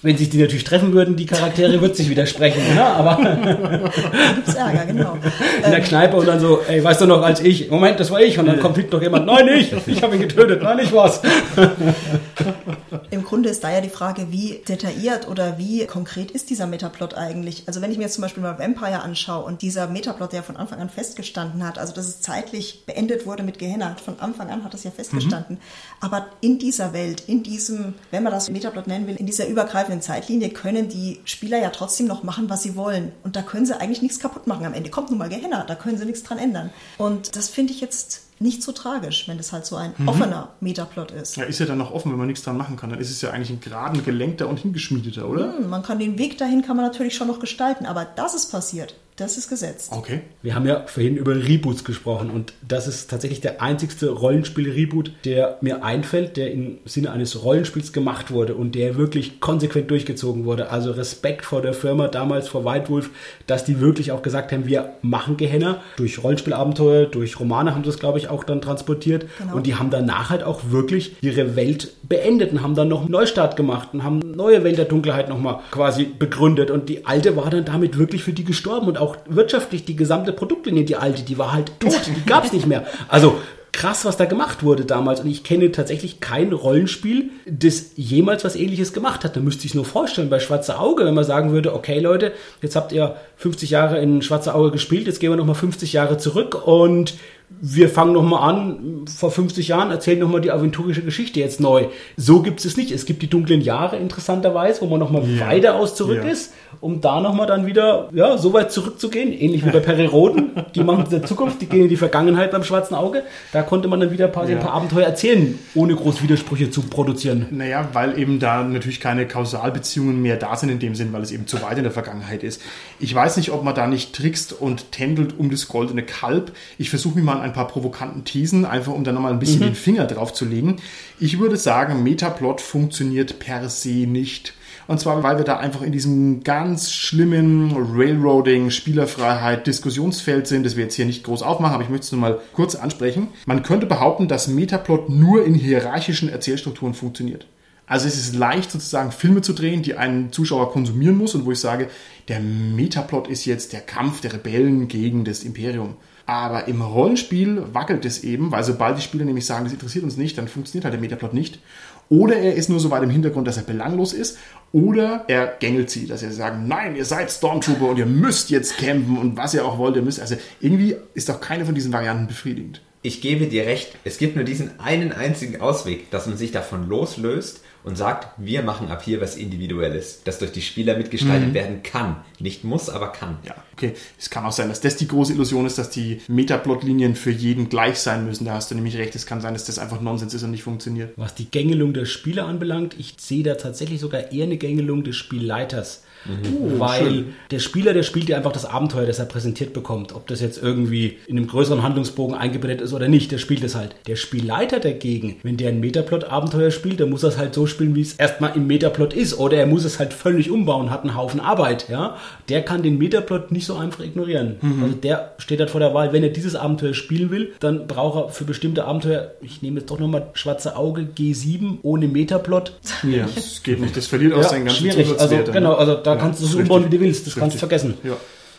Wenn sich die natürlich treffen würden, die Charaktere, wird sich widersprechen, ne? aber Gibt's Ärger, genau. in der Kneipe und dann so, ey, weißt du noch, als ich, Moment, das war ich, und dann kommt hinten noch jemand, nein, nicht, ich habe ihn getötet, nein, ich war's. Im Grunde ist da ja die Frage, wie detailliert oder wie konkret ist dieser Metaplot eigentlich? Also wenn ich mir jetzt zum Beispiel mal Vampire anschaue und dieser Metaplot, der von Anfang an festgestanden hat, also dass es zeitlich beendet wurde mit Gehenna, von Anfang an hat das ja festgestanden. Aber in dieser Welt, in diesem, wenn man das Metaplot nennen will, in dieser übergreifenden Zeitlinie können die Spieler ja trotzdem noch machen, was sie wollen. Und da können sie eigentlich nichts kaputt machen am Ende. Kommt nun mal Gehenna, da können sie nichts dran ändern. Und das finde ich jetzt nicht so tragisch, wenn das halt so ein offener Metaplot ist. Ja, ist ja dann noch offen, wenn man nichts dran machen kann. Dann ist es ja eigentlich ein geraden, gelenkter und hingeschmiedeter, oder? Hm, Man kann den Weg dahin kann man natürlich schon noch gestalten, aber das ist passiert. Das ist gesetzt. Okay. Wir haben ja vorhin über Reboots gesprochen und das ist tatsächlich der einzigste Rollenspiel-Reboot, der mir einfällt, der im Sinne eines Rollenspiels gemacht wurde und der wirklich konsequent durchgezogen wurde. Also Respekt vor der Firma damals, vor White Wolf, dass die wirklich auch gesagt haben, wir machen Gehenna. Durch Rollenspielabenteuer, durch Romane haben sie das, glaube ich, auch dann transportiert. Genau. Und die haben danach halt auch wirklich ihre Welt beendet und haben dann noch einen Neustart gemacht und haben neue Welt der Dunkelheit nochmal quasi begründet. Und die alte war dann damit wirklich für die gestorben und auch wirtschaftlich die gesamte Produktlinie, die alte, die war halt tot, die gab es nicht mehr. Also krass, was da gemacht wurde damals. Und ich kenne tatsächlich kein Rollenspiel, das jemals was ähnliches gemacht hat. Da müsste ich es nur vorstellen bei Schwarze Auge, wenn man sagen würde, okay Leute, jetzt habt ihr 50 Jahre in Schwarze Auge gespielt, jetzt gehen wir nochmal 50 Jahre zurück und wir fangen nochmal an, vor 50 Jahren erzählen nochmal die aventurische Geschichte jetzt neu. So gibt es nicht. Es gibt die dunklen Jahre interessanterweise, wo man nochmal Ja. weiter aus zurück Ja. ist, um da nochmal dann wieder, ja, so weit zurückzugehen. Ähnlich wie bei Periroden. Die machen es in der Zukunft, die gehen in die Vergangenheit beim Schwarzen Auge. Da konnte man dann wieder quasi Ja. ein paar Abenteuer erzählen, ohne groß Widersprüche zu produzieren. Naja, weil eben da natürlich keine Kausalbeziehungen mehr da sind in dem Sinn, weil es eben zu weit in der Vergangenheit ist. Ich weiß nicht, ob man da nicht trickst und tändelt um das goldene Kalb. Ich versuche mir mal ein paar provokanten Thesen, einfach um da nochmal ein bisschen den Finger drauf zu legen. Ich würde sagen, Metaplot funktioniert per se nicht. Und zwar, weil wir da einfach in diesem ganz schlimmen Railroading, Spielerfreiheit, Diskussionsfeld sind, das wir jetzt hier nicht groß aufmachen, aber ich möchte es nur mal kurz ansprechen. Man könnte behaupten, dass Metaplot nur in hierarchischen Erzählstrukturen funktioniert. Also es ist leicht sozusagen Filme zu drehen, die ein Zuschauer konsumieren muss und wo ich sage, der Metaplot ist jetzt der Kampf der Rebellen gegen das Imperium. Aber im Rollenspiel wackelt es eben, weil sobald die Spieler nämlich sagen, das interessiert uns nicht, dann funktioniert halt der Metaplot nicht. Oder er ist nur so weit im Hintergrund, dass er belanglos ist. Oder er gängelt sie, dass er sagen, nein, ihr seid Stormtrooper und ihr müsst jetzt campen und was ihr auch wollt, ihr müsst. Also irgendwie ist doch keine von diesen Varianten befriedigend. Ich gebe dir recht, es gibt nur diesen einen einzigen Ausweg, dass man sich davon loslöst und sagt, wir machen ab hier was Individuelles, das durch die Spieler mitgestaltet mhm. werden kann. Nicht muss, aber kann. Ja, okay. Es kann auch sein, dass das die große Illusion ist, dass die Metaplot-Linien für jeden gleich sein müssen. Da hast du nämlich recht. Es kann sein, dass das einfach Nonsens ist und nicht funktioniert. Was die Gängelung der Spieler anbelangt, ich sehe da tatsächlich sogar eher eine Gängelung des Spielleiters. Mhm. weil schön. der Spieler, der spielt ja einfach das Abenteuer, das er präsentiert bekommt. Ob das jetzt irgendwie in einem größeren Handlungsbogen eingebettet ist oder nicht, der spielt es halt. Der Spielleiter dagegen, wenn der ein Metaplot-Abenteuer spielt, dann muss er es halt so spielen, wie es erstmal im Metaplot ist. Oder er muss es halt völlig umbauen, hat einen Haufen Arbeit. Ja? Der kann den Metaplot nicht so einfach ignorieren. Mhm. Also der steht halt vor der Wahl, wenn er dieses Abenteuer spielen will, dann braucht er für bestimmte Abenteuer, ich nehme jetzt doch nochmal schwarze Auge, G7 ohne Metaplot. Ja, das geht nicht. Das verliert auch ja, seinen ganzen schwierig. Also, genau, also da ja, kannst du so umbauen, wie du willst. Das richtig. kannst du vergessen. Ja.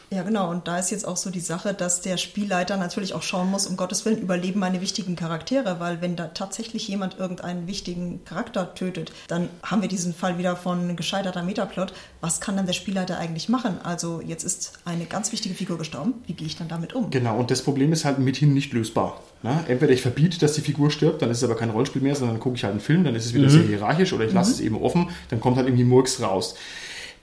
Ja, genau. Und da ist jetzt auch so die Sache, dass der Spielleiter natürlich auch schauen muss, um Gottes Willen überleben meine wichtigen Charaktere, weil wenn da tatsächlich jemand irgendeinen wichtigen Charakter tötet, dann haben wir diesen Fall wieder von gescheiterter Metaplot. Was kann dann der Spielleiter eigentlich machen? Also jetzt ist eine ganz wichtige Figur gestorben. Wie gehe ich dann damit um? Genau. Und das Problem ist halt mithin nicht lösbar. Na, entweder ich verbiete, dass die Figur stirbt, dann ist es aber kein Rollenspiel mehr, sondern dann gucke ich halt einen Film, dann ist es wieder mhm. sehr hierarchisch oder ich lasse mhm. es eben offen, dann kommt halt irgendwie Murks raus.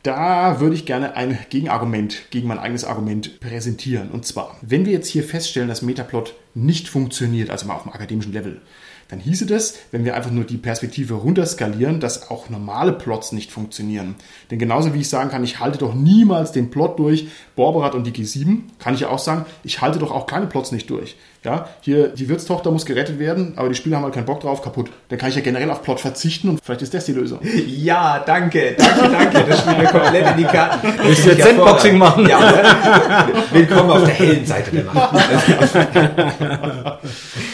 Da würde ich gerne ein Gegenargument gegen mein eigenes Argument präsentieren. Und zwar, wenn wir jetzt hier feststellen, dass Metaplot nicht funktioniert, also mal auf dem akademischen Level, dann hieße das, wenn wir einfach nur die Perspektive runterskalieren, dass auch normale Plots nicht funktionieren. Denn genauso wie ich sagen kann, ich halte doch niemals den Plot durch, Borberat und die G7, kann ich ja auch sagen, ich halte doch auch kleine Plots nicht durch. Ja, hier, die Wirtstochter muss gerettet werden, aber die Spieler haben halt keinen Bock drauf, kaputt. Dann kann ich ja generell auf Plot verzichten und vielleicht ist das die Lösung. Ja, danke, danke, danke. Das spielt mir komplett in die Karten. Willst du jetzt Sandboxing machen? Ja, willkommen auf der hellen Seite der Macht.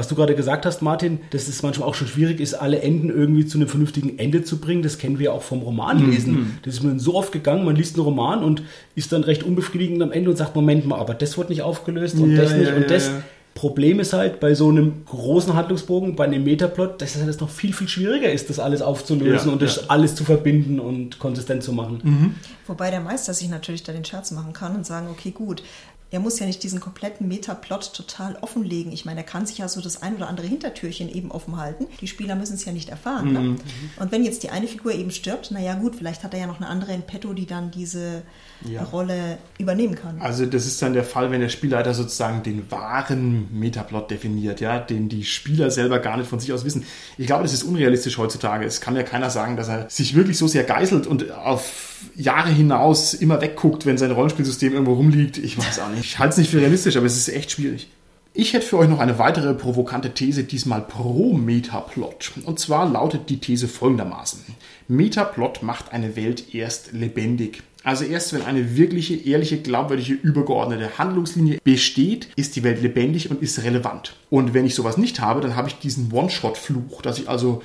Was du gerade gesagt hast, Martin, dass es manchmal auch schon schwierig ist, alle Enden irgendwie zu einem vernünftigen Ende zu bringen, das kennen wir auch vom Romanlesen. Mhm. Das ist mir so oft gegangen, man liest einen Roman und ist dann recht unbefriedigend am Ende und sagt, Moment mal, aber das wird nicht aufgelöst und ja, das nicht ja, und das. Ja, Problem ist halt bei so einem großen Handlungsbogen, bei einem Metaplot, dass es noch viel, viel schwieriger ist, das alles aufzulösen ja, und das ja. alles zu verbinden und konsistent zu machen. Mhm. Wobei der Meister sich natürlich da den Scherz machen kann und sagen, okay, gut, er muss ja nicht diesen kompletten Metaplot total offenlegen. Ich meine, er kann sich ja so das ein oder andere Hintertürchen eben offen halten. Die Spieler müssen es ja nicht erfahren. Ne? Mhm. Und wenn jetzt die eine Figur eben stirbt, naja gut, vielleicht hat er ja noch eine andere in petto, die dann diese ja. Rolle übernehmen kann. Also das ist dann der Fall, wenn der Spielleiter sozusagen den wahren Metaplot definiert, ja, den die Spieler selber gar nicht von sich aus wissen. Ich glaube, das ist unrealistisch heutzutage. Es kann ja keiner sagen, dass er sich wirklich so sehr geißelt und auf Jahre hinaus immer wegguckt, wenn sein Rollenspielsystem irgendwo rumliegt. Ich weiß auch nicht. Ich halte es nicht für realistisch, aber es ist echt schwierig. Ich hätte für euch noch eine weitere provokante These, diesmal pro Metaplot. Und zwar lautet die These folgendermaßen. Metaplot macht eine Welt erst lebendig. Also erst wenn eine wirkliche, ehrliche, glaubwürdige, übergeordnete Handlungslinie besteht, ist die Welt lebendig und ist relevant. Und wenn ich sowas nicht habe, dann habe ich diesen One-Shot-Fluch, dass ich also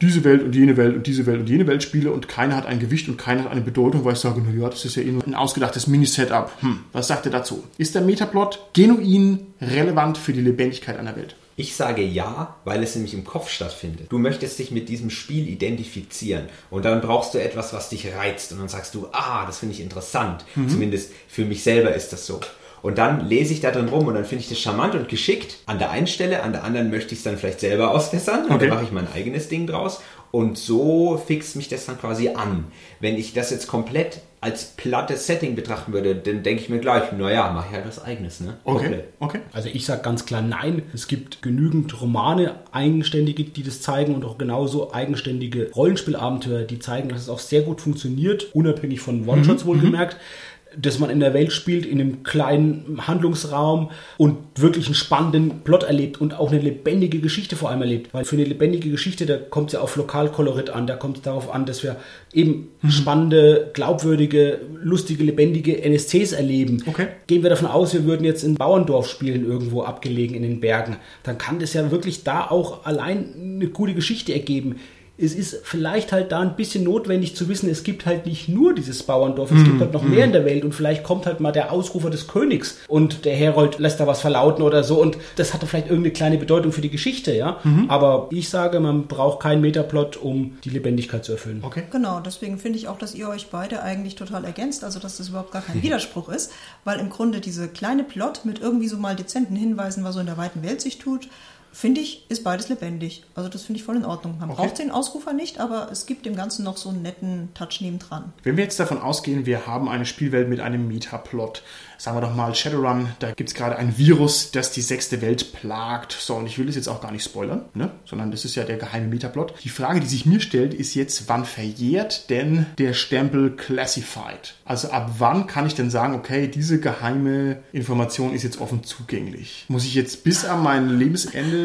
diese Welt und jene Welt und diese Welt und jene Welt spiele und keiner hat ein Gewicht und keiner hat eine Bedeutung, weil ich sage, naja, das ist ja eh nur ein ausgedachtes Mini-Setup. Hm, was sagt ihr dazu? Ist der Metaplot genuin relevant für die Lebendigkeit einer Welt? Ich sage ja, weil es nämlich im Kopf stattfindet. Du möchtest dich mit diesem Spiel identifizieren und dann brauchst du etwas, was dich reizt und dann sagst du, ah, das finde ich interessant. Mhm. Zumindest für mich selber ist das so. Und dann lese ich da drin rum und dann finde ich das charmant und geschickt an der einen Stelle, an der anderen möchte ich es dann vielleicht selber ausbessern und okay. dann mache ich mein eigenes Ding draus. Und so fixt mich das dann quasi an. Wenn ich das jetzt komplett als plattes Setting betrachten würde, dann denke ich mir gleich, naja, mache ich halt was eigenes. Ne? Okay, okay. Also ich sage ganz klar nein. Es gibt genügend Romane, eigenständige, die das zeigen und auch genauso eigenständige Rollenspielabenteuer, die zeigen, dass es auch sehr gut funktioniert, unabhängig von One-Shots mhm. wohlgemerkt. Mhm dass man in der Welt spielt, in einem kleinen Handlungsraum und wirklich einen spannenden Plot erlebt und auch eine lebendige Geschichte vor allem erlebt. Weil für eine lebendige Geschichte, da kommt es ja auf Lokalkolorit an, da kommt es darauf an, dass wir eben mhm. spannende, glaubwürdige, lustige, lebendige NSCs erleben. Okay. Gehen wir davon aus, wir würden jetzt in Bauerndorf spielen, irgendwo abgelegen in den Bergen, dann kann das ja wirklich da auch allein eine coole Geschichte ergeben es ist vielleicht halt da ein bisschen notwendig zu wissen, es gibt halt nicht nur dieses Bauerndorf, es gibt halt noch mehr in der Welt und vielleicht kommt halt mal der Ausrufer des Königs und der Herold lässt da was verlauten oder so und das hatte vielleicht irgendeine kleine Bedeutung für die Geschichte, ja. Aber ich sage, man braucht keinen Metaplot, um die Lebendigkeit zu erfüllen. Okay. Genau, deswegen finde ich auch, dass ihr euch beide eigentlich total ergänzt, also dass das überhaupt gar kein Widerspruch ist, weil im Grunde diese kleine Plot mit irgendwie so mal dezenten Hinweisen, was so in der weiten Welt sich tut, finde ich, ist beides lebendig. Also das finde ich voll in Ordnung. Man Okay. braucht den Ausrufer nicht, aber es gibt dem Ganzen noch so einen netten Touch nebendran. Wenn wir jetzt davon ausgehen, wir haben eine Spielwelt mit einem Metaplot, sagen wir doch mal Shadowrun, da gibt es gerade ein Virus, das die sechste Welt plagt. So, und ich will das jetzt auch gar nicht spoilern, ne? sondern das ist ja der geheime Metaplot. Die Frage, die sich mir stellt, ist jetzt, wann verjährt denn der Stempel Classified? Also ab wann kann ich denn sagen, okay, diese geheime Information ist jetzt offen zugänglich? Muss ich jetzt bis an mein Lebensende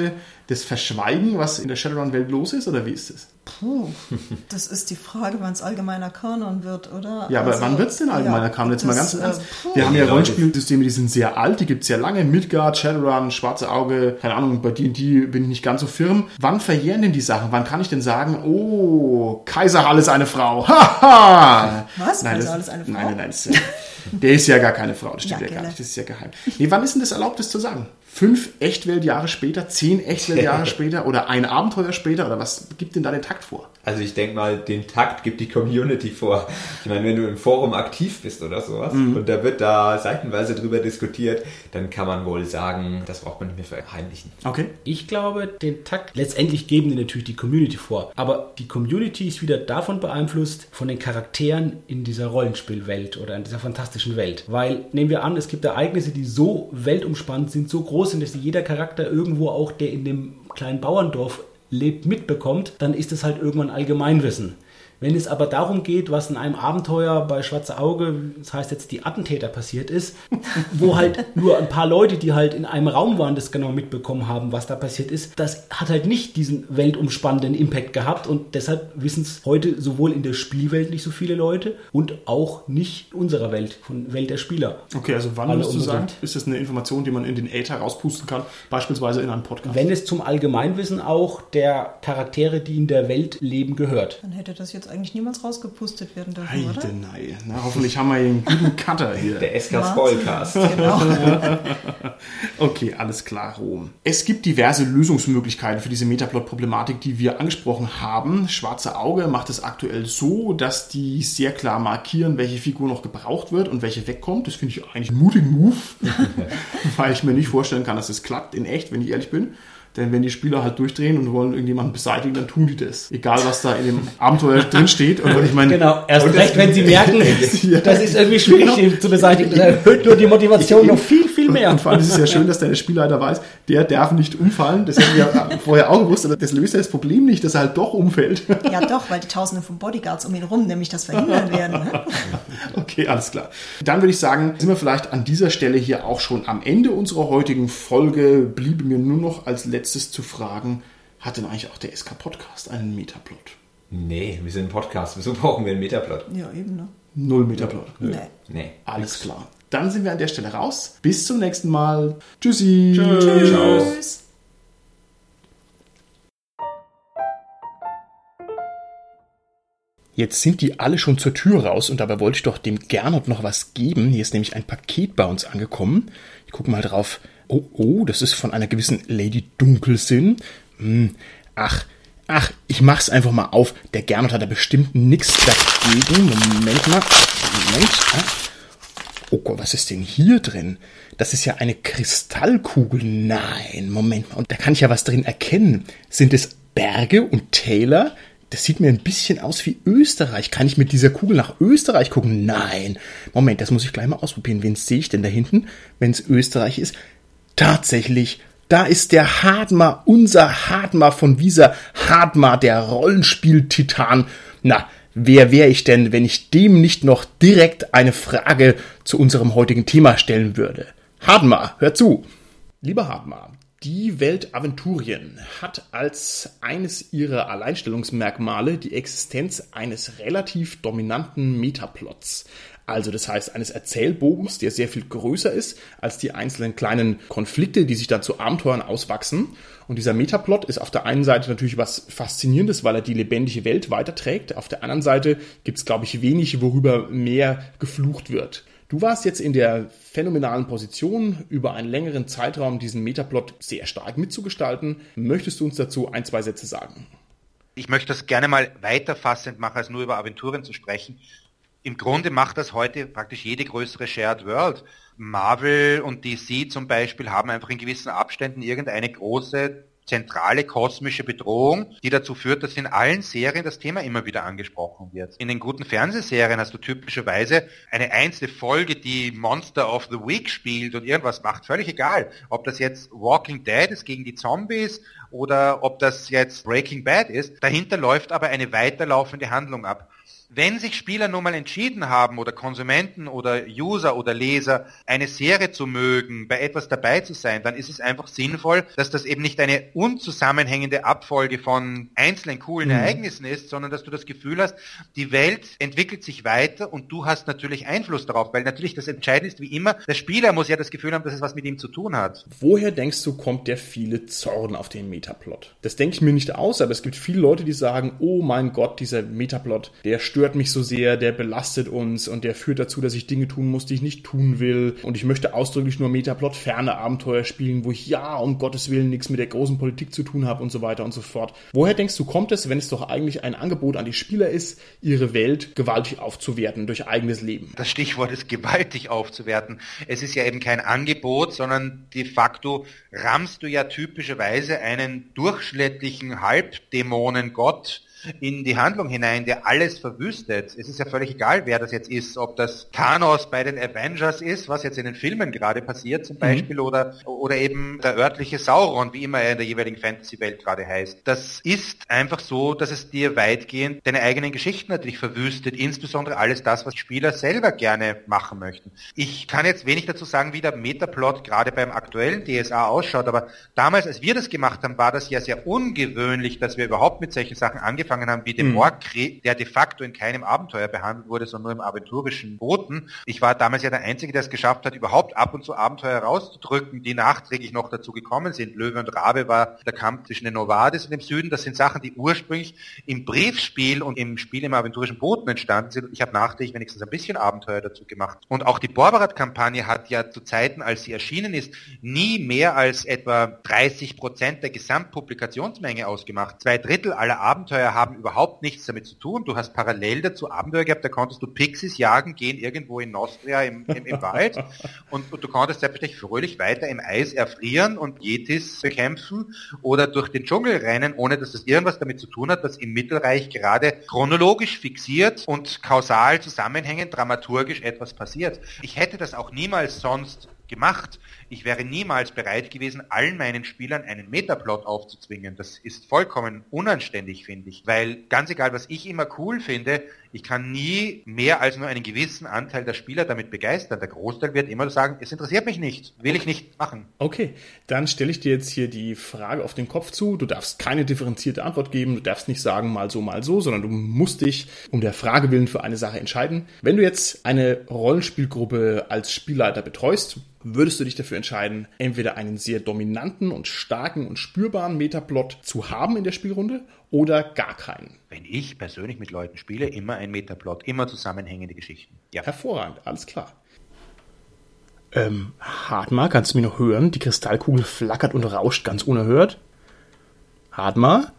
das verschweigen, was in der Shadowrun-Welt los ist, oder wie ist es? Puh, das ist die Frage, wann es allgemeiner Kanon wird, oder? Ja, aber Also, wann wird es denn allgemeiner ja, Kanon? Jetzt mal das, ganz ernst. äh, puh. Wir haben ja Rollenspielsysteme, die sind sehr alt, die gibt es sehr lange. Midgard, Shadowrun, Schwarze Auge, keine Ahnung, bei D&D bin ich nicht ganz so firm. Wann verjähren denn die Sachen? Wann kann ich denn sagen, oh, Kaiserhall ist eine Frau? Haha! Was? Nein, Kaiserhall das, ist eine Frau? Nein, nein, nein. Das, ist ja- der ist ja gar keine Frau, das stimmt ja, Ja, gar nicht, das ist ja geheim. Nee, wann ist denn das erlaubt, das zu sagen? Fünf Echtweltjahre später, zehn Echtweltjahre später oder ein Abenteuer später oder was gibt denn da den Takt vor? Also ich denke mal, den Takt gibt die Community vor. Ich meine, wenn du im Forum aktiv bist oder sowas Mhm. und da wird da seitenweise drüber diskutiert, dann kann man wohl sagen, das braucht man nicht mehr verheimlichen. Okay. Ich glaube, den Takt letztendlich geben die natürlich die Community vor. Aber die Community ist wieder davon beeinflusst, von den Charakteren in dieser Rollenspielwelt oder in dieser fantastischen Welt. Weil, nehmen wir an, es gibt Ereignisse, die so weltumspannend sind, so groß sind, dass jeder Charakter irgendwo auch, der in dem kleinen Bauerndorf lebt, mitbekommt, dann ist es halt irgendwann Allgemeinwissen. Wenn es aber darum geht, was in einem Abenteuer bei Schwarze Auge, das heißt jetzt die Attentäter passiert ist, wo halt nur ein paar Leute, die halt in einem Raum waren, das genau mitbekommen haben, was da passiert ist, das hat halt nicht diesen weltumspannenden Impact gehabt und deshalb wissen es heute sowohl in der Spielwelt nicht so viele Leute und auch nicht in unserer Welt, von Welt der Spieler. Okay, also wann Alle würdest du sagen, ist das eine Information, die man in den Äther rauspusten kann, beispielsweise in einem Podcast? Wenn es zum Allgemeinwissen auch der Charaktere, die in der Welt leben, gehört. Dann hätte das jetzt eigentlich niemals rausgepustet werden dürfen, oder? Heidenei. Na, hoffentlich haben wir hier einen guten Cutter hier. Der SK? Spoilcast. Genau. Okay, alles klar, Rom. Es gibt diverse Lösungsmöglichkeiten für diese Metaplot-Problematik, die wir angesprochen haben. Schwarze Auge macht es aktuell so, dass die sehr klar markieren, welche Figur noch gebraucht wird und welche wegkommt. Das finde ich eigentlich einen mutigen Move, weil ich mir nicht vorstellen kann, dass es klappt in echt, wenn ich ehrlich bin. Denn wenn die Spieler halt durchdrehen und wollen irgendjemanden beseitigen, dann tun die das. Egal, was da in dem Abenteuer drin steht. Und ich meine, Genau, erst recht, wenn sie merken, das ist irgendwie schwierig die zu beseitigen. Das erhöht nur die Motivation noch viel, viel mehr. Und vor allem ist es ja schön, dass der Spielleiter weiß, der darf nicht umfallen. Das hätten wir ja vorher auch gewusst, aber das löst ja das Problem nicht, dass er halt doch umfällt. Ja, doch, weil die Tausende von Bodyguards um ihn rum nämlich das verhindern werden. Ne? Okay, alles klar. Dann würde ich sagen, sind wir vielleicht an dieser Stelle hier auch schon am Ende unserer heutigen Folge. Bliebe mir nur noch als letztes zu fragen, hat denn eigentlich auch der SK Podcast einen Metaplot? Nee, wir sind ein Podcast. Wieso brauchen wir einen Metaplot? Ja, eben, ne? Null Metaplot. Nee. Nee. Alles klar. Dann sind wir an der Stelle raus. Bis zum nächsten Mal. Tschüssi. Tschüss. Jetzt sind die alle schon zur Tür raus und dabei wollte ich doch dem Gernot noch was geben. Hier ist nämlich ein Paket bei uns angekommen. Ich gucke mal drauf. Oh, oh, das ist von einer gewissen Lady Dunkelsinn. Hm, ach, ach, ich mach's einfach mal auf. Der Gernot hat da bestimmt nichts dagegen. Moment mal. Moment. Ah. Oh Gott, was ist denn hier drin? Das ist ja eine Kristallkugel. Nein, Moment mal. Und da kann ich ja was drin erkennen. Sind es Berge und Täler? Das sieht mir ein bisschen aus wie Österreich. Kann ich mit dieser Kugel nach Österreich gucken? Nein. Moment, das muss ich gleich mal ausprobieren. Wen sehe ich denn da hinten, wenn es Österreich ist? Tatsächlich, da ist der Hadmar, unser Hadmar von Visa. Hadmar, der Rollenspiel-Titan. Na, wer wäre ich denn, wenn ich dem nicht noch direkt eine Frage zu unserem heutigen Thema stellen würde? Hadmar, hör zu. Lieber Hadmar, Die Welt Aventurien hat als eines ihrer Alleinstellungsmerkmale die Existenz eines relativ dominanten Metaplots. Also das heißt eines Erzählbogens, der sehr viel größer ist als die einzelnen kleinen Konflikte, die sich dann zu Abenteuern auswachsen. Und dieser Metaplot ist auf der einen Seite natürlich was Faszinierendes, weil er die lebendige Welt weiterträgt. Auf der anderen Seite gibt es, glaube ich, wenig, worüber mehr geflucht wird. Du warst jetzt in der phänomenalen Position, über einen längeren Zeitraum diesen Metaplot sehr stark mitzugestalten. Möchtest du uns dazu ein, zwei Sätze sagen? Ich möchte das gerne mal weiterfassend machen, als nur über Aventuren zu sprechen. Im Grunde macht das heute praktisch jede größere Shared World. Marvel und DC zum Beispiel haben einfach in gewissen Abständen irgendeine große zentrale kosmische Bedrohung, die dazu führt, dass in allen Serien das Thema immer wieder angesprochen wird. In den guten Fernsehserien hast du typischerweise eine einzelne Folge, die Monster of the Week spielt und irgendwas macht, völlig egal. Ob das jetzt Walking Dead ist gegen die Zombies oder ob das jetzt Breaking Bad ist, dahinter läuft aber eine weiterlaufende Handlung ab. Wenn sich Spieler nun mal entschieden haben oder Konsumenten oder User oder Leser eine Serie zu mögen, bei etwas dabei zu sein, dann ist es einfach sinnvoll, dass das eben nicht eine unzusammenhängende Abfolge von einzelnen coolen mhm. Ereignissen ist, sondern dass du das Gefühl hast, die Welt entwickelt sich weiter und du hast natürlich Einfluss darauf, weil natürlich das Entscheidende ist wie immer, der Spieler muss ja das Gefühl haben, dass es was mit ihm zu tun hat. Woher denkst du, kommt der viele Zorn auf den Metaplot? Das denke ich mir nicht aus, aber es gibt viele Leute, die sagen, oh mein Gott, dieser Metaplot, der stört stört mich so sehr, der belastet uns und der führt dazu, dass ich Dinge tun muss, die ich nicht tun will. Und ich möchte ausdrücklich nur Metaplot ferne Abenteuer spielen, wo ich ja um Gottes Willen nichts mit der großen Politik zu tun habe und so weiter und so fort. Woher denkst du, kommt es, wenn es doch eigentlich ein Angebot an die Spieler ist, ihre Welt gewaltig aufzuwerten durch eigenes Leben? Das Stichwort ist gewaltig aufzuwerten. Es ist ja eben kein Angebot, sondern de facto rammst du ja typischerweise einen durchschnittlichen Halbdämonen-Gott in die Handlung hinein, der alles verwüstet. Es ist ja völlig egal, wer das jetzt ist, ob das Thanos bei den Avengers ist, was jetzt in den Filmen gerade passiert zum mhm. Beispiel, mhm. oder, oder eben der örtliche Sauron, wie immer er in der jeweiligen Fantasy-Welt gerade heißt. Das ist einfach so, dass es dir weitgehend deine eigenen Geschichten natürlich verwüstet, insbesondere alles das, was Spieler selber gerne machen möchten. Ich kann jetzt wenig dazu sagen, wie der Metaplot gerade beim aktuellen DSA ausschaut, aber damals, als wir das gemacht haben, war das ja sehr ungewöhnlich, dass wir überhaupt mit solchen Sachen angefangen angefangen haben, wie dem mhm. Orkkrieg, der de facto in keinem Abenteuer behandelt wurde, sondern nur im aventurischen Boten. Ich war damals ja der Einzige, der es geschafft hat, überhaupt ab und zu Abenteuer rauszudrücken, die nachträglich noch dazu gekommen sind. Löwe und Rabe war der Kampf zwischen den Novades und dem Süden. Das sind Sachen, die ursprünglich im Briefspiel und im Spiel im aventurischen Boten entstanden sind. Und ich habe nachträglich wenigstens ein bisschen Abenteuer dazu gemacht. Und auch die Borberat-Kampagne hat ja zu Zeiten, als sie erschienen ist, nie mehr als etwa 30 Prozent der Gesamtpublikationsmenge ausgemacht. Zwei Drittel aller Abenteuer haben überhaupt nichts damit zu tun. Du hast parallel dazu Abenteuer gehabt, da konntest du Pixies jagen gehen irgendwo in Nostria im, im, im Wald und, und, du konntest selbstverständlich fröhlich weiter im Eis erfrieren und Yetis bekämpfen oder durch den Dschungel rennen, ohne dass das irgendwas damit zu tun hat, dass im Mittelreich gerade chronologisch fixiert und kausal zusammenhängend dramaturgisch etwas passiert. Ich hätte das auch niemals sonst gemacht. Ich wäre niemals bereit gewesen, allen meinen Spielern einen Metaplot aufzuzwingen. Das ist vollkommen unanständig, finde ich. Weil ganz egal, was ich immer cool finde, ich kann nie mehr als nur einen gewissen Anteil der Spieler damit begeistern. Der Großteil wird immer sagen, es interessiert mich nicht, will ich nicht machen. Okay, dann stelle ich dir jetzt hier die Frage auf den Kopf zu. Du darfst keine differenzierte Antwort geben, du darfst nicht sagen mal so, mal so, sondern du musst dich um der Frage willen für eine Sache entscheiden. Wenn du jetzt eine Rollenspielgruppe als Spielleiter betreust, würdest du dich dafür entscheiden, entweder einen sehr dominanten und starken und spürbaren Metaplot zu haben in der Spielrunde oder gar keinen? Wenn ich persönlich mit Leuten spiele, immer ein Metaplot, immer zusammenhängende Geschichten. Ja. Hervorragend, alles klar. Ähm, Hartmar, kannst du mich noch hören? Die Kristallkugel flackert und rauscht ganz unerhört. Hartmar?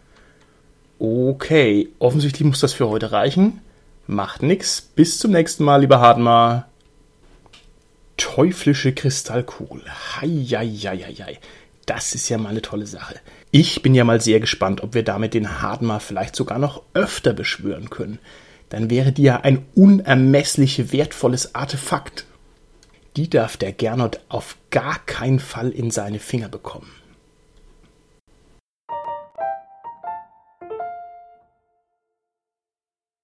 Okay, offensichtlich muss das für heute reichen. Macht nix. Bis zum nächsten Mal, lieber Hartmar teuflische Kristallkugel. Heieieiei. Das ist ja mal eine tolle Sache. Ich bin ja mal sehr gespannt, ob wir damit den Hadmar vielleicht sogar noch öfter beschwören können. Dann wäre die ja ein unermesslich wertvolles Artefakt. Die darf der Gernot auf gar keinen Fall in seine Finger bekommen.